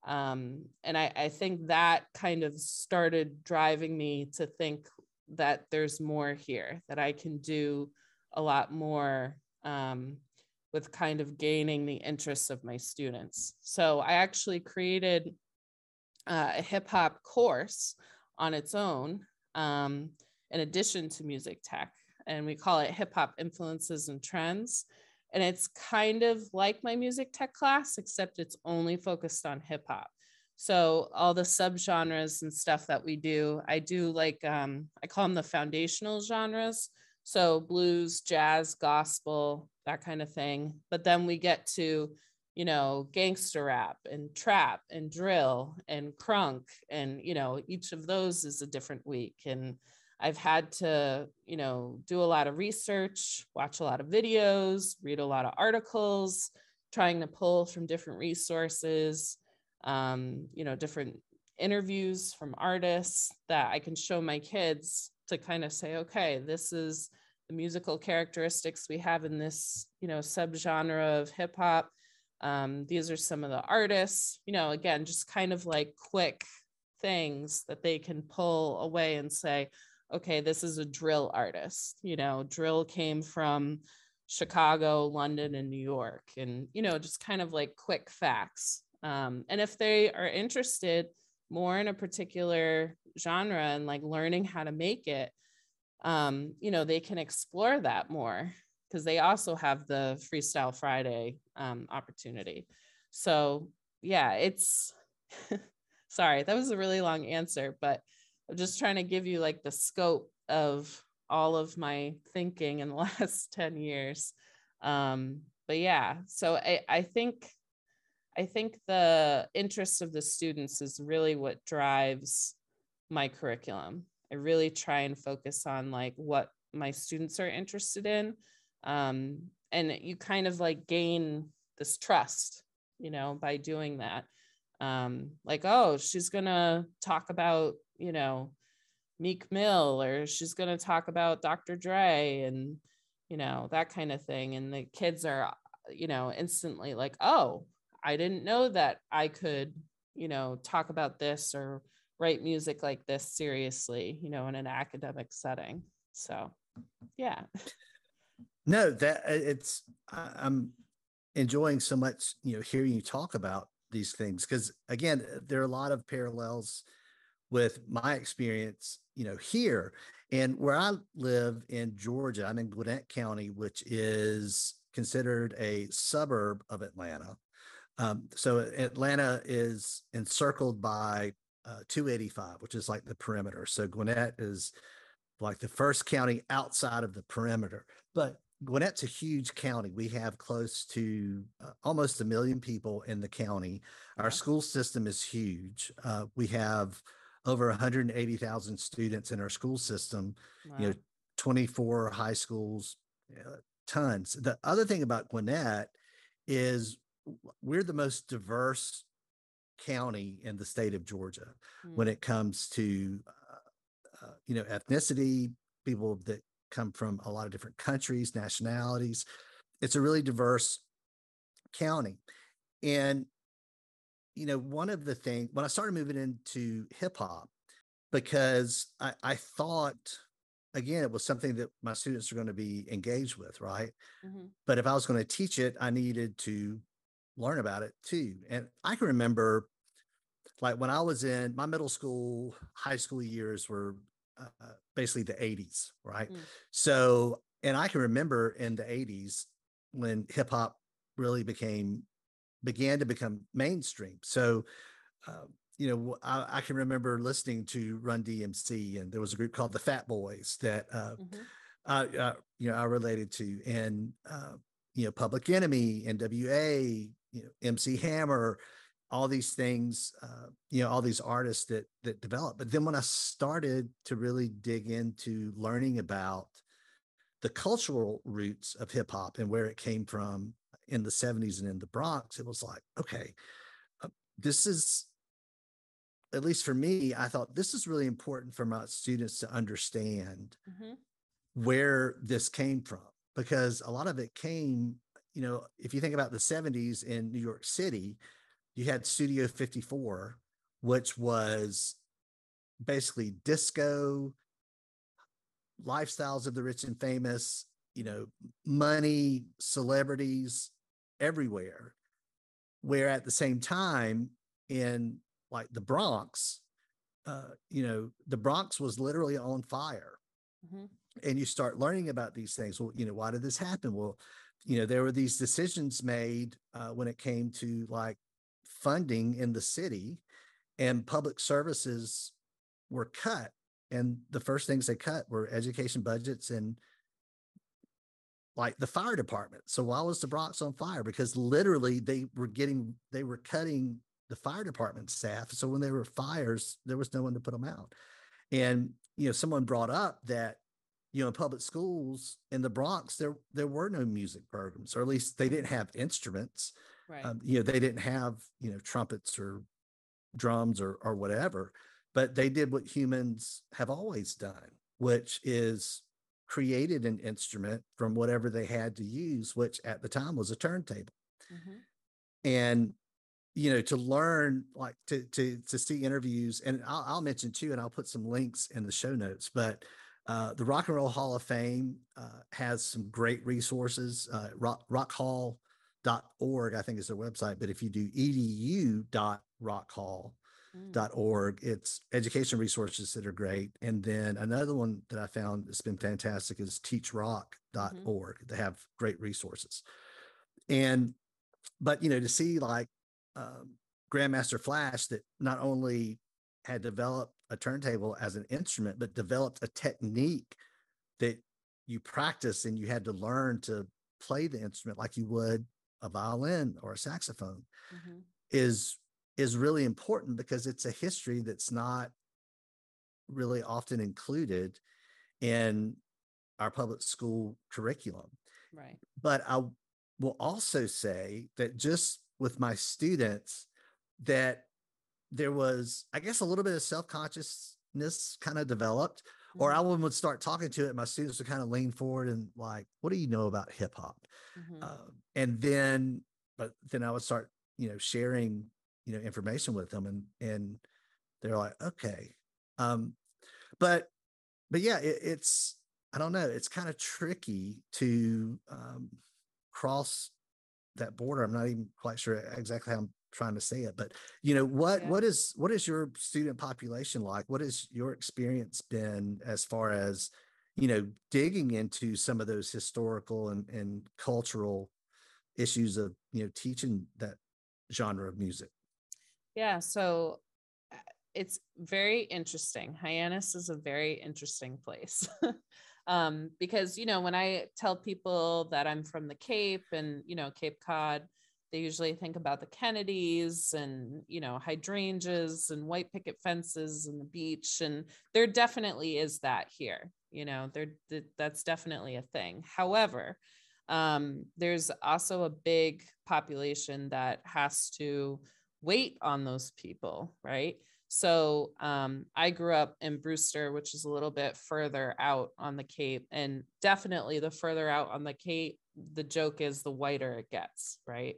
um, and I, I think that kind of started driving me to think that there's more here that i can do a lot more um, with kind of gaining the interests of my students. So i actually created uh, a hip hop course on its own um, in addition to music tech and we call it hip hop influences and trends and it's kind of like my music tech class except it's only focused on hip hop. So all the subgenres and stuff that we do i do like um, i call them the foundational genres. So blues jazz gospel that kind of thing. But then we get to you know gangster rap and trap and drill and crunk and you know each of those is a different week. And I've had to, you know, do a lot of research, watch a lot of videos, read a lot of articles, trying to pull from different resources, um, you know, different interviews from artists that I can show my kids to kind of say, okay, this is the musical characteristics we have in this, you know, subgenre of hip hop. Um, these are some of the artists, you know, again, just kind of like quick things that they can pull away and say, okay, this is a drill artist. You know, drill came from Chicago, London, and New York, and, you know, just kind of like quick facts. Um, and if they are interested more in a particular genre and like learning how to make it, um, you know, they can explore that more because they also have the Freestyle Friday um, opportunity. So, yeah, it's sorry, that was a really long answer, but I'm just trying to give you like the scope of all of my thinking in the last 10 years. Um, but yeah, so I, I think I think the interest of the students is really what drives my curriculum. I really try and focus on like what my students are interested in. Um, and you kind of like gain this trust, you know, by doing that. Um, like, oh, she's gonna talk about, you know, Meek Mill, or she's gonna talk about Dr. Dre and you know, that kind of thing. And the kids are, you know, instantly like, oh, I didn't know that I could, you know, talk about this or write music like this seriously, you know, in an academic setting. So, yeah. No, that uh, it's I'm enjoying so much, you know, hearing you talk about these things because again, there are a lot of parallels with my experience, you know, here and where I live in Georgia. I'm in Gwinnett County, which is considered a suburb of Atlanta. Um, so Atlanta is encircled by uh, 285, which is like the perimeter. So Gwinnett is like the first county outside of the perimeter. But Gwinnett's a huge county. We have close to uh, almost a million people in the county. Our school system is huge. Uh, we have over 180,000 students in our school system. Wow. You know, 24 high schools, uh, tons. The other thing about Gwinnett is we're the most diverse county in the state of Georgia mm. when it comes to uh, uh, you know ethnicity, people that come from a lot of different countries, nationalities. It's a really diverse county, and you know one of the things when I started moving into hip hop because I, I thought again, it was something that my students are going to be engaged with, right? Mm-hmm. But if I was going to teach it, I needed to learn about it too. And I can remember like when I was in my middle school, high school years were uh, basically the 80s, right? Mm. So, and I can remember in the 80s when hip hop really became, began to become mainstream. So, uh, you know, I, I, can remember listening to Run DMC, and there was a group called the Fat Boys that, uh, mm-hmm. I, uh, you know, I related to, and uh, you know, Public Enemy, NWA, you know, MC Hammer, all these things, uh, you know, all these artists that that develop. But then when I started to really dig into learning about the cultural roots of hip hop and where it came from in the 70s and in the Bronx, it was like, okay, uh, this is at least for me, I thought this is really important for my students to understand mm-hmm. where this came from because a lot of it came you know, if you think about the 70s in New York City, you had Studio 54, which was basically disco, lifestyles of the rich and famous, you know, money, celebrities everywhere. Where at the same time, in like the Bronx, uh, you know, the Bronx was literally on fire. Mm-hmm. And you start learning about these things. Well, you know, why did this happen? Well, you know, there were these decisions made uh, when it came to like funding in the city, and public services were cut. And the first things they cut were education budgets and like the fire department. So why was the Bronx on fire? Because literally they were getting, they were cutting the fire department staff. So when there were fires, there was no one to put them out. And, you know, someone brought up that you know, in public schools in the Bronx, there there were no music programs, or at least they didn't have instruments. Right. Um, you know, they didn't have you know trumpets or drums or or whatever, but they did what humans have always done, which is created an instrument from whatever they had to use, which at the time was a turntable. Mhm. And you know, to learn like to to to see interviews, and I'll, I'll mention too, and I'll put some links in the show notes. But uh, the Rock and Roll Hall of Fame uh, has some great resources. Uh, rock, rockhall.org, I think is their website. But if you do edu.rockhall, Mm. org. It's education resources that are great. And then another one that I found that's been fantastic is teachrock.org. They have great resources. And but you know, to see like um, Grandmaster Flash that not only had developed a turntable as an instrument, but developed a technique that you practice and you had to learn to play the instrument like you would a violin or a saxophone Mhm. is is really important because it's a history that's not really often included in our public school curriculum. Right. But I will also say that just with my students, that there was, I guess, a little bit of self consciousness kind of developed. Or I would start talking to it. My students would kind of lean forward and like, "What do you know about hip hop?" Mhm. um, and then but then i would start you know sharing you know information with them and and they're like okay. Um but but yeah it, it's i don't know it's kind of tricky to um cross that border. I'm not even quite sure exactly how i'm trying to say it but you know what Yeah. what is what is your student population like? What has your experience been as far as you know digging into some of those historical and, and cultural issues of you know teaching that genre of music Yeah, so uh, it's very interesting. Hyannis is a very interesting place. um, because you know, when I tell people that I'm from the Cape and you know, Cape Cod, they usually think about the Kennedys and you know, hydrangeas and white picket fences and the beach. And there definitely is that here. You know, there that's definitely a thing. However, um, there's also a big population that has to wait on those people, right? So um, I grew up in Brewster, which is a little bit further out on the Cape, and definitely the further out on the Cape, the joke is the whiter it gets, right?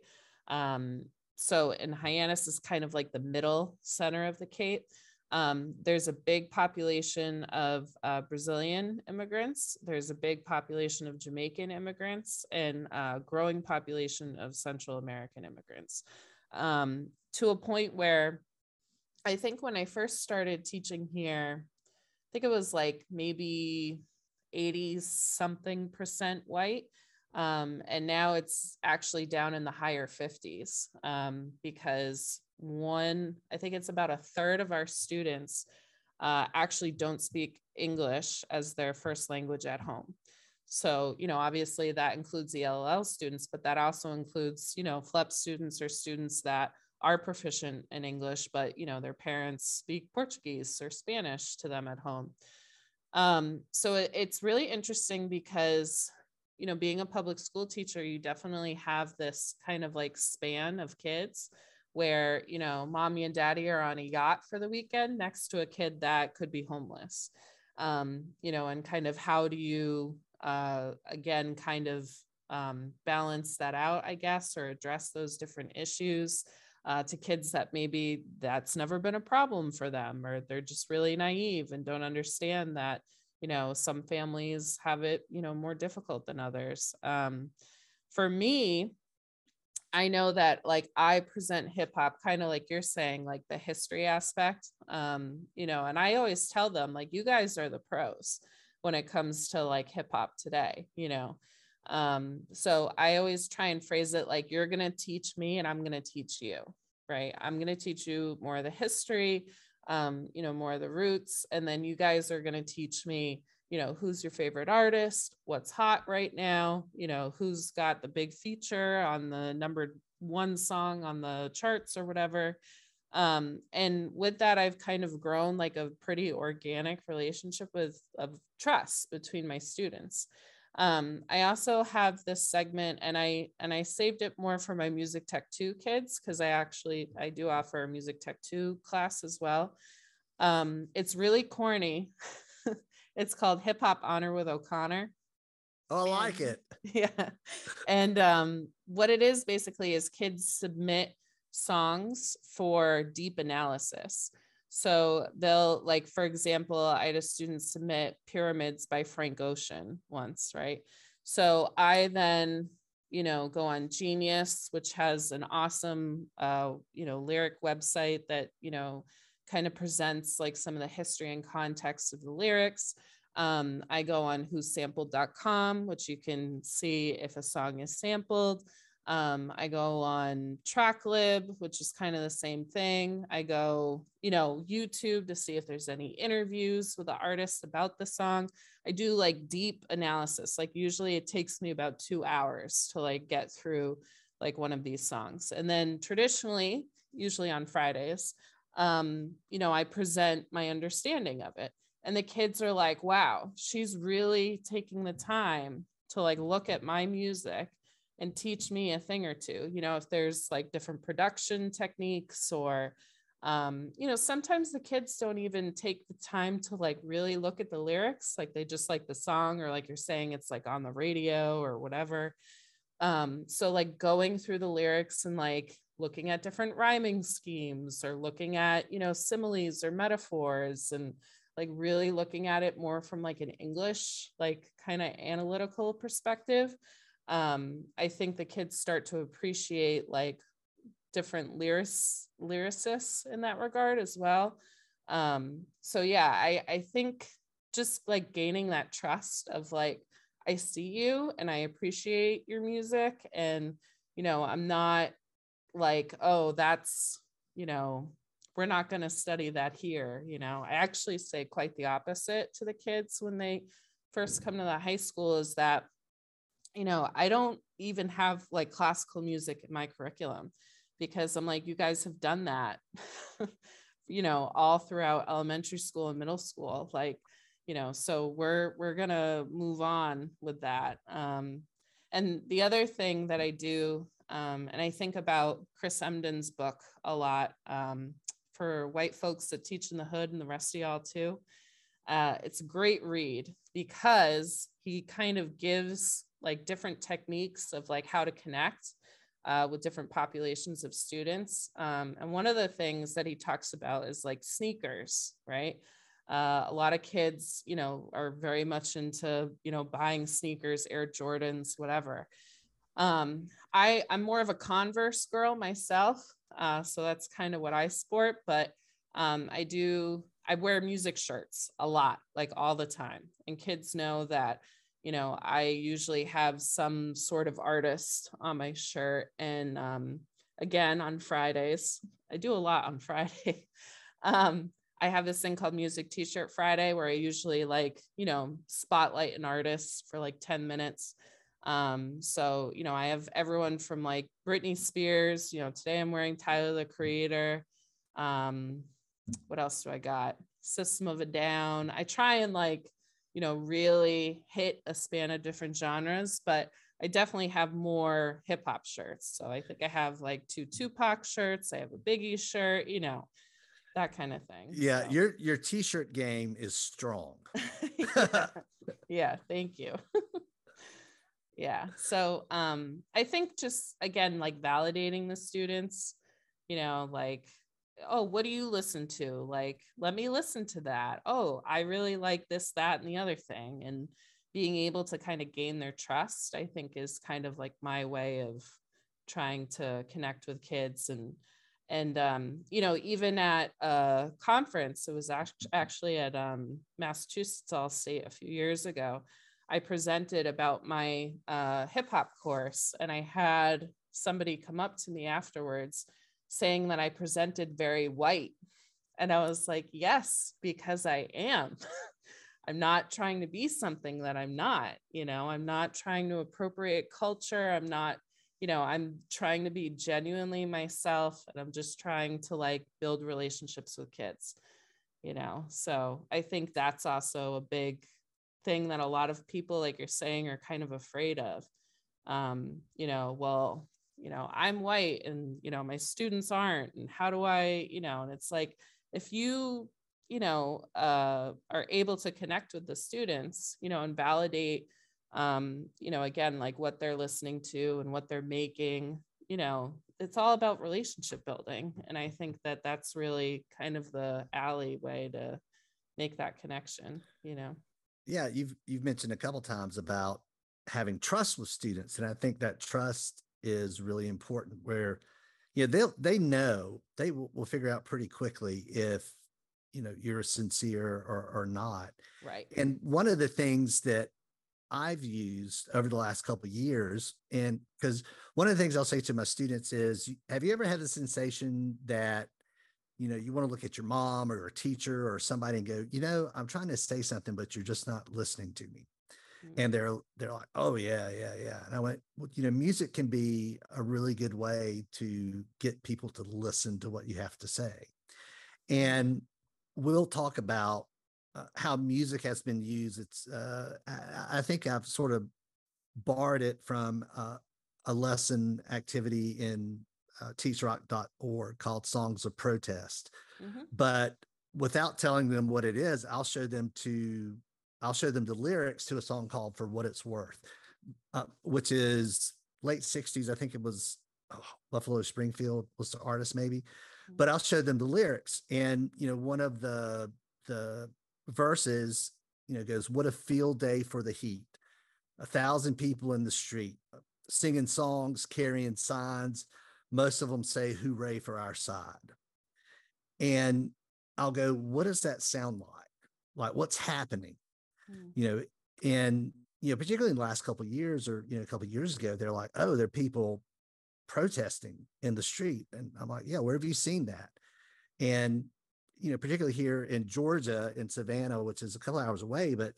Um, so, and Hyannis is kind of like the middle center of the Cape. Um, there's a big population of uh, Brazilian immigrants. There's a big population of Jamaican immigrants and a growing population of Central American immigrants. Um, to a point where I think when I first started teaching here, I think it was like maybe 80 something percent white. Um, and now it's actually down in the higher 50s um, because one, I think it's about a third of our students uh, actually don't speak English as their first language at home. So, you know, obviously that includes the ELL students, but that also includes, you know, FLEP students or students that are proficient in English, but, you know, their parents speak Portuguese or Spanish to them at home. Um, so it, it's really interesting because, you know, being a public school teacher, you definitely have this kind of like span of kids where, you know, mommy and daddy are on a yacht for the weekend next to a kid that could be homeless. Um, you know, and kind of how do you, uh, again, kind of um, balance that out, I guess, or address those different issues uh, to kids that maybe that's never been a problem for them, or they're just really naive and don't understand that, you know, some families have it, you know, more difficult than others. Um, for me, I know that like I present hip hop kind of like you're saying, like the history aspect, um, you know, and I always tell them, like, you guys are the pros when it comes to like hip hop today, you know. Um, so I always try and phrase it like you're gonna teach me and I'm gonna teach you, right? I'm gonna teach you more of the history, um, you know, more of the roots, and then you guys are gonna teach me, you know, who's your favorite artist, what's hot right now, you know, who's got the big feature on the number one song on the charts or whatever. Um, and with that, I've kind of grown like a pretty organic relationship with of trust between my students. Um, I also have this segment and I and I saved it more for my music tech 2 kids because I actually I do offer a music tech 2 class as well. Um, it's really corny it's called Hip Hop Honor with O'Connor. Oh, I like it. yeah and um what it is basically is kids submit songs for deep analysis so they'll like for example i had a student submit pyramids by frank ocean once right so i then you know go on genius which has an awesome uh you know lyric website that you know kind of presents like some of the history and context of the lyrics um, I go on whosampled.com, which you can see if a song is sampled. Um, I go on Tracklib, which is kind of the same thing. I go, you know, YouTube to see if there's any interviews with the artists about the song. I do like deep analysis. Like usually it takes me about two hours to like get through like one of these songs. And then traditionally, usually on Fridays, um, you know, I present my understanding of it and the kids are like wow she's really taking the time to like look at my music and teach me a thing or two you know if there's like different production techniques or um, you know sometimes the kids don't even take the time to like really look at the lyrics like they just like the song or like you're saying it's like on the radio or whatever. Um, so like going through the lyrics and like looking at different rhyming schemes or looking at you know similes or metaphors and like really looking at it more from like an english like kind of analytical perspective um i think the kids start to appreciate like different lyrics lyricists in that regard as well. Um so yeah i i think just like gaining that trust of like i see you and i appreciate your music and you know i'm not like oh that's you know we're not going to study that here you know. I actually say quite the opposite to the kids when they first come to the high school is that you know i don't even have like classical music in my curriculum because i'm like you guys have done that you know all throughout elementary school and middle school like you know so we're we're to move on with that um and the other thing that i do um, and I think about Chris Emdin's book a lot. Um, for white folks that teach in the hood and the rest of y'all too. Uh, it's a great read because he kind of gives like different techniques of like how to connect uh, with different populations of students. Um, and one of the things that he talks about is like sneakers, right? Uh, a lot of kids, you know, are very much into, you know, buying sneakers, Air Jordans, whatever. Um, I, I'm more of a Converse girl myself. Uh, so that's kind of what I sport, but um, I do, I wear music shirts a lot, like all the time. And kids know that, you know, I usually have some sort of artist on my shirt. And um, again, on Fridays, I do a lot on Friday. um, I have this thing called Music T shirt Friday where I usually like, you know, spotlight an artist for like 10 minutes. Um, so, you know, I have everyone from like Britney Spears, you know, today I'm wearing Tyler the Creator. Um, what else do I got? System of a Down. I try and like, you know, really hit a span of different genres, but I definitely have more hip hop shirts. So I think I have like two Tupac shirts. I have a Biggie shirt, you know, that kind of thing. Yeah, so. your your t-shirt game is strong. yeah. yeah, thank you yeah so um i think just again like validating the students you know like oh what do you listen to? Like let me listen to that. Oh i really like this that and the other thing. And being able to kind of gain their trust i think is kind of like my way of trying to connect with kids. And and um, you know even at a conference it was actually at um, massachusetts all state a few years ago I presented about my uh, hip hop course, and I had somebody come up to me afterwards saying that I presented very white. And I was like, yes, because I am. I'm not trying to be something that I'm not, you know, I'm not trying to appropriate culture. I'm not, you know, I'm trying to be genuinely myself and I'm just trying to like build relationships with kids, you know. So I think that's also a big thing that a lot of people like you're saying are kind of afraid of um you know well you know i'm white and you know my students aren't and how do i you know and it's like if you you know uh, are able to connect with the students you know and validate um, you know again like what they're listening to and what they're making you know it's all about relationship building and i think that that's really kind of the alleyway to make that connection you know? Yeah you've you've mentioned a couple times about having trust with students and i think that trust is really important where you know they'll they know they will, will figure out pretty quickly if you know you're sincere or, or not right and one of the things that I've used over the last couple of years. And because one of the things I'll say to my students is, have you ever had the sensation that, you know, you want to look at your mom or a teacher or somebody and go, you know, I'm trying to say something, but you're just not listening to me. Mm-hmm. And they're they're like, oh yeah, yeah, yeah. And I went, well, you know, music can be a really good way to get people to listen to what you have to say. And we'll talk about uh, how music has been used. It's uh, I, I, think I've sort of borrowed it from uh, a lesson activity in uh, teachrock.org called Songs of Protest. Mm-hmm. But without telling them what it is, I'll show them to I'll show them the lyrics to a song called "For What It's Worth," uh, which is late '60s. I think it was oh, Buffalo Springfield was the artist, maybe. Mm-hmm. But I'll show them the lyrics, and you know, one of the the verses, you know, goes, What a field day for the heat. A thousand people in the street singing songs, carrying signs. Most of them say, Hooray for our side. And I'll go, What does that sound like? Like, what's happening? Mm. You know, and, you know, particularly in the last couple of years or, you know, a couple of years ago, they're like, Oh, there are people protesting in the street. And I'm like, Yeah, where have you seen that? And you know, particularly here in Georgia, in Savannah, which is a couple hours away, but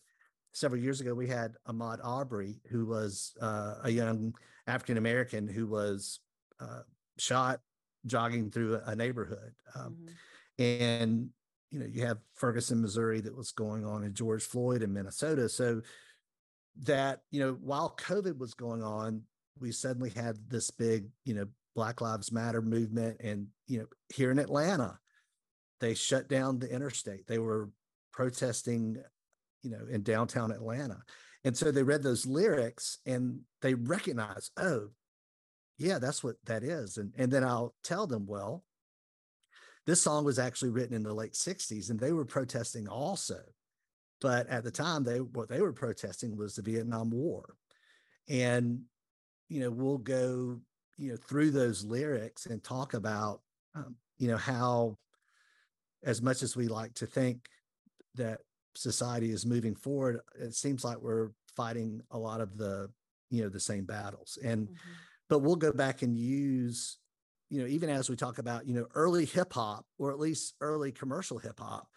several years ago we had Ahmaud Arbery, who was uh, a young African American who was uh, shot jogging through a neighborhood, um, mm-hmm. and you know you have Ferguson, Missouri, that was going on, and George Floyd in Minnesota. So that you know, while COVID was going on, we suddenly had this big you know Black Lives Matter movement, and you know here in Atlanta they shut down the interstate. They were protesting, you know, in downtown Atlanta. And so they read those lyrics and they recognize, oh, yeah, that's what that is. And, and then I'll tell them, well, this song was actually written in the late 60s and they were protesting also. But at the time, they what they were protesting was the Vietnam War. And, you know, we'll go, you know, through those lyrics and talk about, um, you know, how as much as we like to think that society is moving forward, it seems like we're fighting a lot of the, you know, the same battles. And, mm-hmm. but we'll go back and use, you know, even as we talk about, you know, early hip hop or at least early commercial hip hop,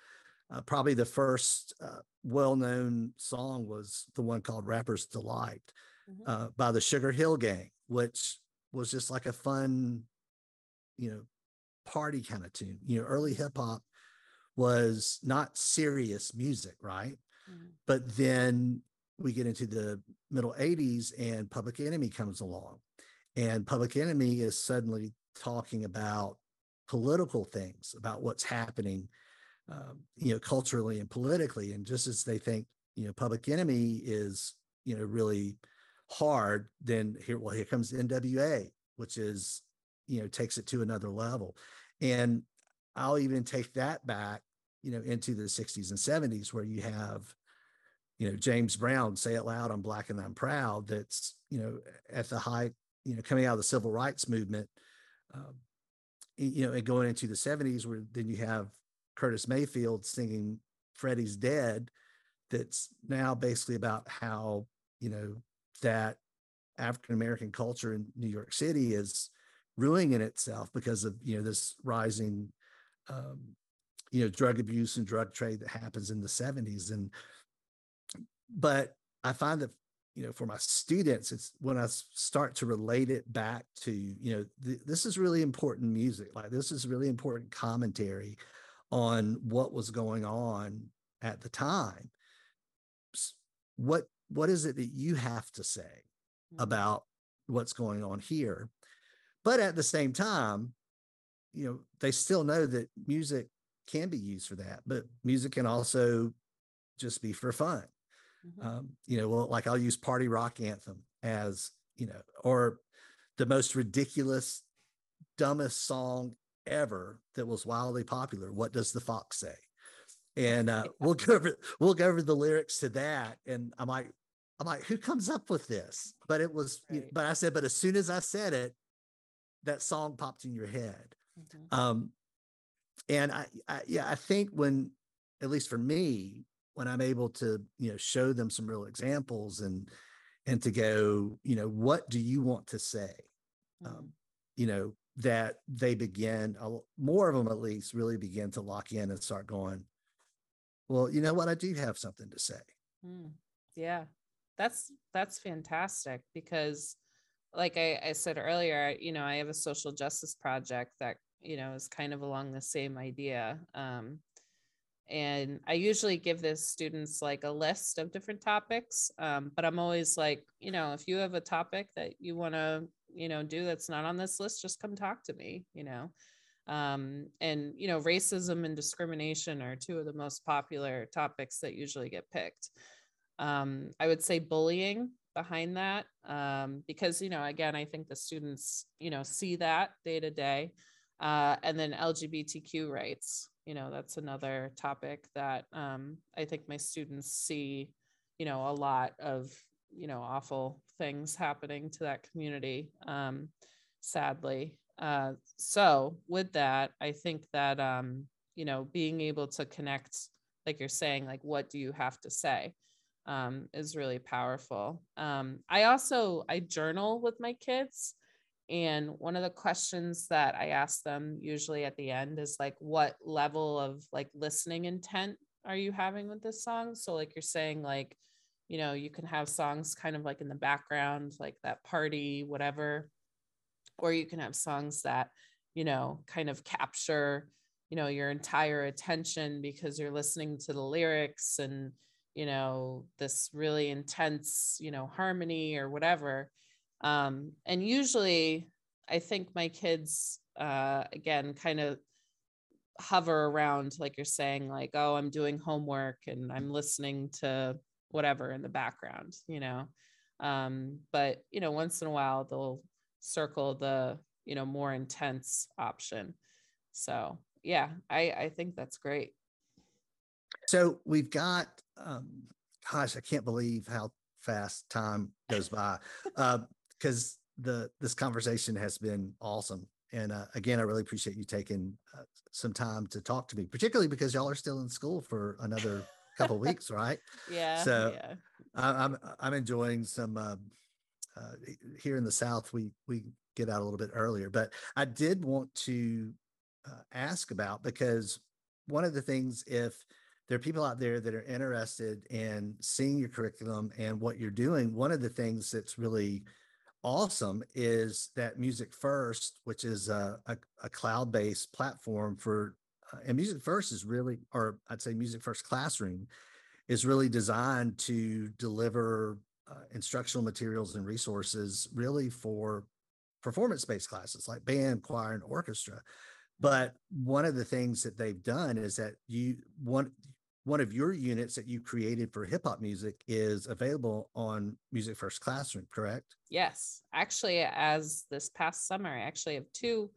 uh, probably the first uh, well known song was the one called Rapper's Delight mm-hmm. uh, by the Sugarhill Gang, which was just like a fun, you know, party kind of tune. You know, early hip hop was not serious music, right? Mm-hmm. But then we get into the middle 80s and Public Enemy comes along. And Public Enemy is suddenly talking about political things, about what's happening, um, you know, culturally and politically. And just as they think, you know, Public Enemy is, you know, really hard, then here, well, here comes NWA, which is, you know, takes it to another level. And I'll even take that back, you know, into the 60s and 70s where you have, you know, James Brown say it loud, I'm black and I'm proud. That's, you know, at the height, you know, coming out of the civil rights movement, um, you know, and going into the 70s where then you have Curtis Mayfield singing Freddie's Dead. That's now basically about how, you know, that African American culture in New York City is ruining itself because of, you know, this rising um, you know drug abuse and drug trade that happens in the 70s and but i find that you know for my students it's when i start to relate it back to you know th- this is really important music like this is really important commentary on what was going on at the time what what is it that you have to say mm-hmm. about what's going on here but at the same time you know they still know that music can be used for that, but music can also just be for fun. Mhm. Um, you know, well, like I'll use Party Rock Anthem as, you know, or the most ridiculous, dumbest song ever that was wildly popular. What does the fox say? And uh, we'll go over we'll go over the lyrics to that, and I'm like, I'm like, who comes up with this? But it was, Right. but I said, but as soon as I said it, that song popped in your head. Mhm. Um, and I, I, yeah, I think when, at least for me, when I'm able to, you know, show them some real examples and, and to go, you know, what do you want to say? Mhm. Um, you know, that they begin, more of them at least, really begin to lock in and start going, well, you know what? I do have something to say. Mm, yeah that's that's fantastic because like I, I said earlier you know i have a social justice project that you know is kind of along the same idea um, and i usually give the students like a list of different topics um, but i'm always like you know if you have a topic that you want to you know do that's not on this list just come talk to me you know? Um, and you know racism and discrimination are two of the most popular topics that usually get picked. Um, i would say bullying behind that um, because you know again i think the students you know see that day to day uh, and then lgbtq rights you know that's another topic that um, i think my students see you know a lot of you know awful things happening to that community um, sadly. Uh, so with that i think that um, you know being able to connect like you're saying like what do you have to say um, is really powerful. Um, i also i journal with my kids and one of the questions that I ask them usually at the end is like, what level of like listening intent are you having with this song? So, like you're saying, like, you know, you can have songs kind of like in the background, like that party, whatever, or you can have songs that, you know, kind of capture, you know, your entire attention because you're listening to the lyrics and, you know, this really intense, you know, harmony or whatever um, and usually i think my kids uh, again kind of hover around like you're saying like oh i'm doing homework and i'm listening to whatever in the background you know? Um, but you know once in a while they'll circle the you know more intense option. So yeah i i think that's great. So we've got, um, gosh, I can't believe how fast time goes by. Because the this conversation has been awesome, and uh, again, I really appreciate you taking uh, some time to talk to me, particularly because y'all are still in school for another couple weeks, right? yeah So, yeah I, I'm I'm enjoying some. Uh, uh, here in the South, we we get out a little bit earlier, but I did want to uh, ask about because one of the things, if there are people out there that are interested in seeing your curriculum and what you're doing, one of the things that's really awesome is that MusicFirst, which is a, a, a cloud-based platform for, uh, and MusicFirst is really, or I'd say MusicFirst Classroom is really designed to deliver uh, instructional materials and resources really for performance-based classes like band, choir, and orchestra. But one of the things that they've done is that you one one of your units that you created for hip hop music is available on MusicFirst Classroom, correct? Yes, actually, as this past summer, I actually have two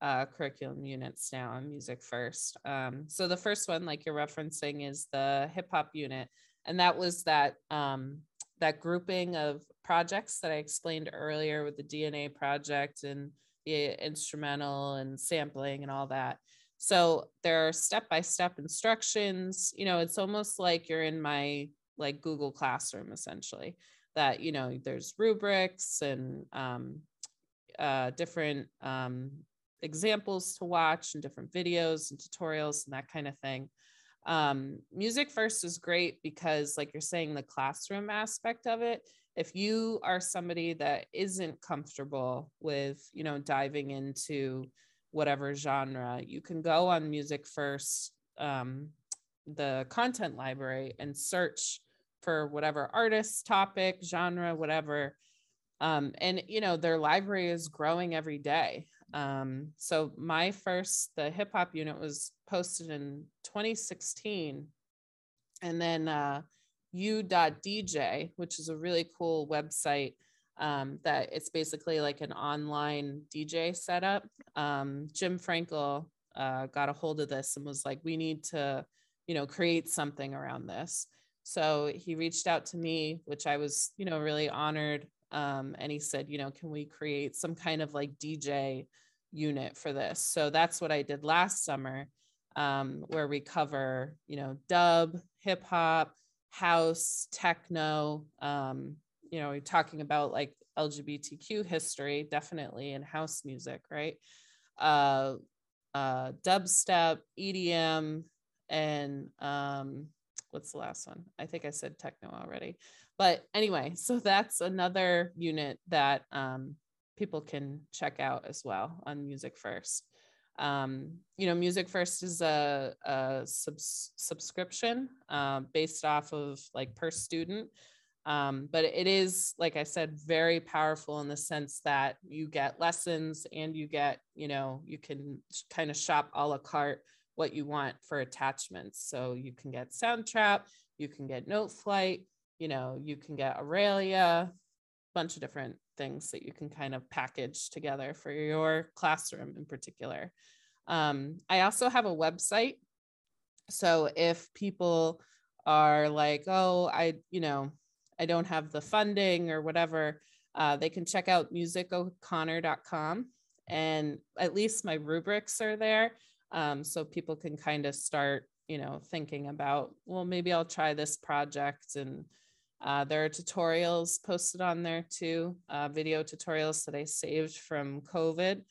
uh, curriculum units now on MusicFirst. Um, so the first one, like you're referencing, is the hip hop unit, and that was that um, that grouping of projects that I explained earlier with the DNA project and the instrumental and sampling and all that. So there are step by step instructions. You know, it's almost like you're in my like Google Classroom essentially that you know there's rubrics and um, uh, different um, examples to watch and different videos and tutorials and that kind of thing um, MusicFirst is great because like you're saying the classroom aspect of it if you are somebody that isn't comfortable with you know diving into whatever genre you can go on MusicFirst um, the content library and search for whatever artist, topic, genre, whatever. Um, and you know, their library is growing every day. Um, so my first, the hip hop unit was posted in 2016. And then uh, u.dj, which is a really cool website um, that it's basically like an online DJ setup. Um, Jim Frankel uh, got a hold of this and was like, we need to, you know, create something around this. So he reached out to me, which I was, you know, really honored. Um, and he said, you know, can we create some kind of like DJ unit for this? So that's what I did last summer, um, where we cover, you know, dub, hip hop, house, techno. Um, you know, we're talking about like LGBTQ history, definitely in house music, right? Uh, uh, dubstep, EDM, and um, what's the last one? I think I said techno already. But anyway, so that's another unit that um, people can check out as well on MusicFirst. Um, you know, MusicFirst is a, a subs- subscription uh, based off of like per student. Um, but it is, like I said, very powerful in the sense that you get lessons and you get, you know, you can kind of shop a la carte what you want for attachments. So you can get Soundtrap, you can get Noteflight, you know, you can get Auralia, bunch of different things that you can kind of package together for your classroom in particular. Um, I also have a website. So if people are like, oh, I, you know, I don't have the funding or whatever, uh, they can check out musicoconnor.com and at least my rubrics are there um, so people can kind of start you know thinking about well maybe i'll try this project. And uh, there are tutorials posted on there too uh, video tutorials that i saved from covid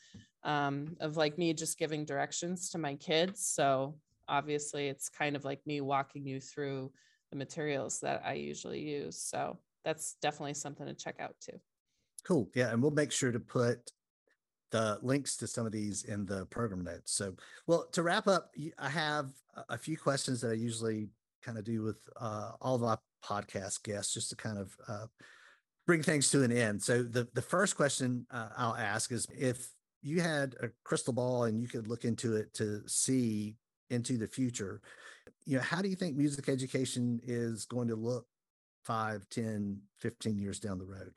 um, of like me just giving directions to my kids. So obviously it's kind of like me walking you through the materials that i usually use so that's definitely something to check out too Cool. Yeah. And we'll make sure to put the links to some of these in the program notes. So, well, to wrap up, I have a- few questions that I usually kind of do with uh, all of my podcast guests just to kind of uh, bring things to an end. So, the, the first question uh, I'll ask is if you had a crystal ball and you could look into it to see into the future, you know, how do you think music education is going to look 5, 10, 15 years down the road?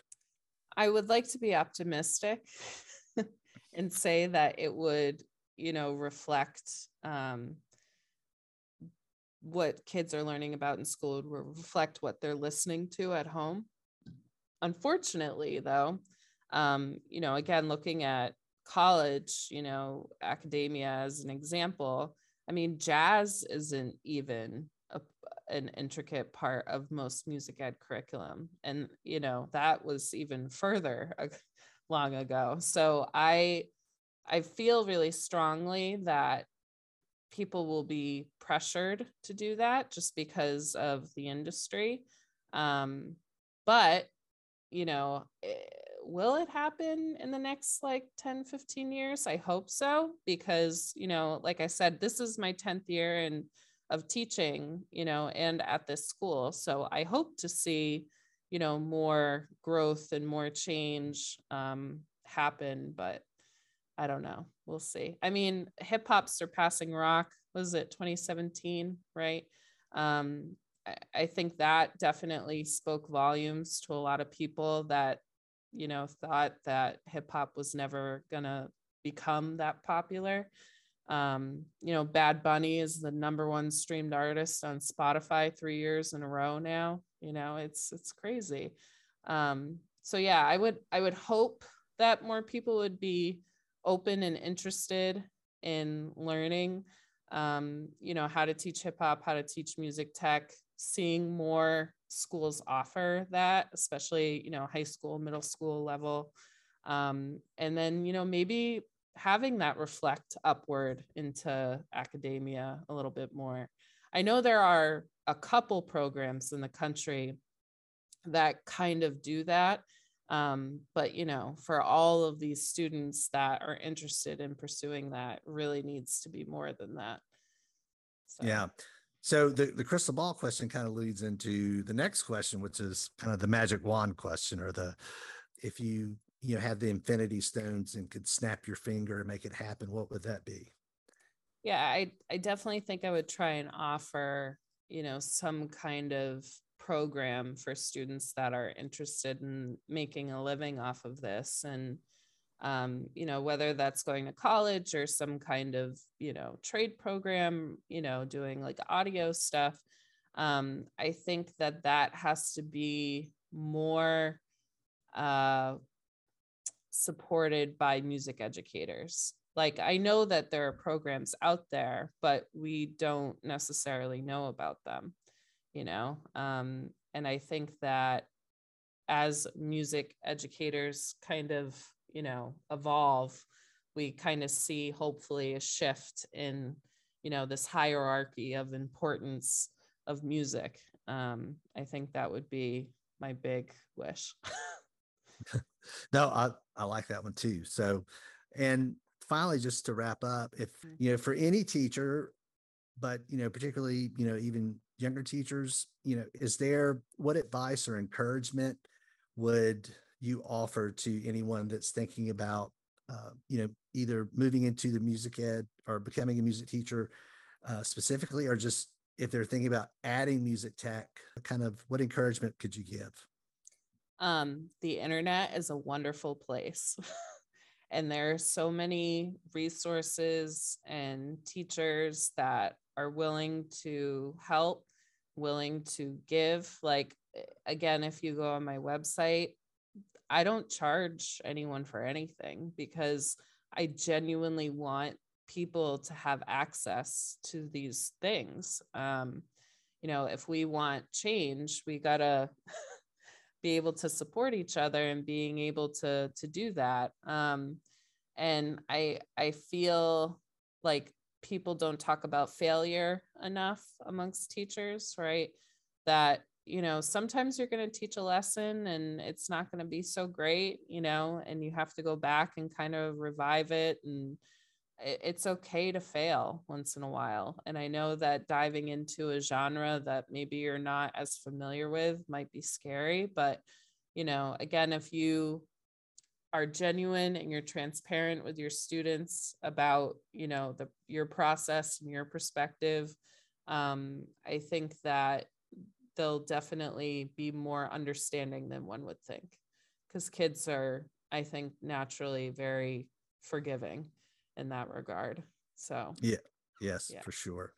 I would like to be optimistic and say that it would, you know, reflect um, what kids are learning about in school, would reflect what they're listening to at home. Unfortunately, though, um, you know, again, looking at college, you know, academia as an example, I mean, jazz isn't even a, an intricate part of most music ed curriculum. And, you know, that was even further long ago. So I, I feel really strongly that people will be pressured to do that just because of the industry. Um, but, you know, eh, will it happen in the next like 10, 15 years? I hope so, because, you know, like I said, this is my 10th year and of teaching, you know, and at this school. So I hope to see, you know, more growth and more change um, happen, but I don't know. We'll see. I mean, hip hop surpassing rock was it 2017, right? Um, I, I think that definitely spoke volumes to a lot of people that, you know, thought that hip hop was never gonna become that popular. Um, you know, Bad Bunny is the number one streamed artist on Spotify three years in a row now. You know, it's it's crazy. Um, so yeah, I would I would hope that more people would be open and interested in learning um, you know how to teach hip hop how to teach music tech seeing more schools offer that especially you know high school middle school level. Um, and then you know maybe having that reflect upward into academia a little bit more. I know there are a couple programs in the country that kind of do that um, but you know for all of these students that are interested in pursuing that really needs to be more than that so, Yeah. So the, the crystal ball question kind of leads into the next question, which is kind of the magic wand question or the, if you you know had the infinity stones and could snap your finger and make it happen, what would that be? Yeah, I I definitely think I would try and offer, you know, some kind of program for students that are interested in making a living off of this and um, you know whether that's going to college or some kind of you know trade program you know doing like audio stuff um, i think that that has to be more uh, supported by music educators. Like i know that there are programs out there but we don't necessarily know about them you know? Um, and i think that as music educators kind of you know evolve we kind of see hopefully a shift in you know this hierarchy of importance of music. Um, i think that would be my big wish. No i i like that one too. So and finally just to wrap up if you know for any teacher but you know particularly you know even younger teachers you know is there what advice or encouragement would you offer to anyone that's thinking about uh, you know either moving into the music ed or becoming a music teacher uh, specifically or just if they're thinking about adding music tech kind of what encouragement could you give? Um, the internet is a wonderful place. And there are so many resources and teachers that are willing to help willing to give. Like again if you go on my website I don't charge anyone for anything because I genuinely want people to have access to these things. Um, you know, if we want change, we gotta be able to support each other and being able to to do that. Um, and I I feel like people don't talk about failure enough amongst teachers, right? That you know, sometimes you're going to teach a lesson and it's not going to be so great, you know, and you have to go back and kind of revive it. And it's okay to fail once in a while. And I know that diving into a genre that maybe you're not as familiar with might be scary, but, you know, again, if you are genuine and you're transparent with your students about, you know, the your process and your perspective, um, I think that they'll definitely be more understanding than one would think. Because kids are i think naturally very forgiving in that regard so. Yeah. Yes yeah. for sure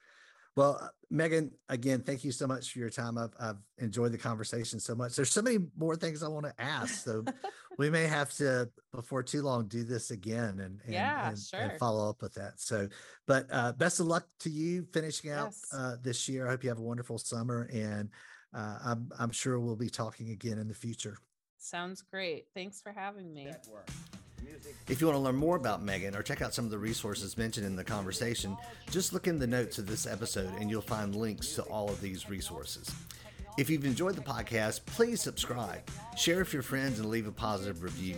well uh, Meaghan again thank you so much for your time. I've, I've enjoyed the conversation so much. There's so many more things i want to ask so we may have to before too long do this again and and, yeah, and, sure. and follow up with that. So but uh, best of luck to you finishing out yes. uh, this year. I hope you have a wonderful summer and uh, I'm, I'm sure we'll be talking again in the future. Sounds great. Thanks for having me if you want to learn more about Meaghan or check out some of the resources mentioned in the conversation, just look in the notes of this episode and you'll find links to all of these resources. If you've enjoyed the podcast, please subscribe, share with your friends, and leave a positive review.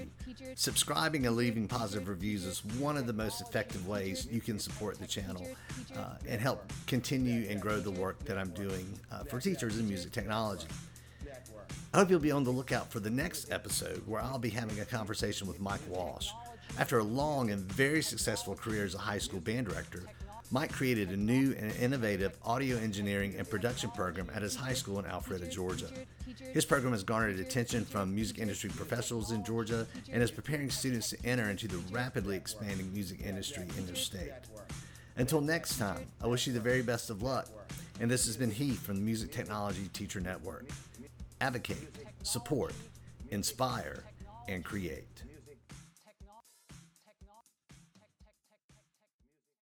Subscribing and leaving positive reviews is one of the most effective ways you can support the channel uh, and help continue and grow the work that I'm doing uh, for teachers in music technology. I hope you'll be on the lookout for the next episode where I'll be having a conversation with Mike Walsh. After a long and very successful career as a high school band director, Mike created a new and innovative audio engineering and production program at his high school in Alpharetta, Georgia. His program has garnered attention from music industry professionals in Georgia and is preparing students to enter into the rapidly expanding music industry in their state. Until next time, I wish you the very best of luck. And this has been Heath from the Music Technology Teacher Network. Advocate, support, inspire, and create.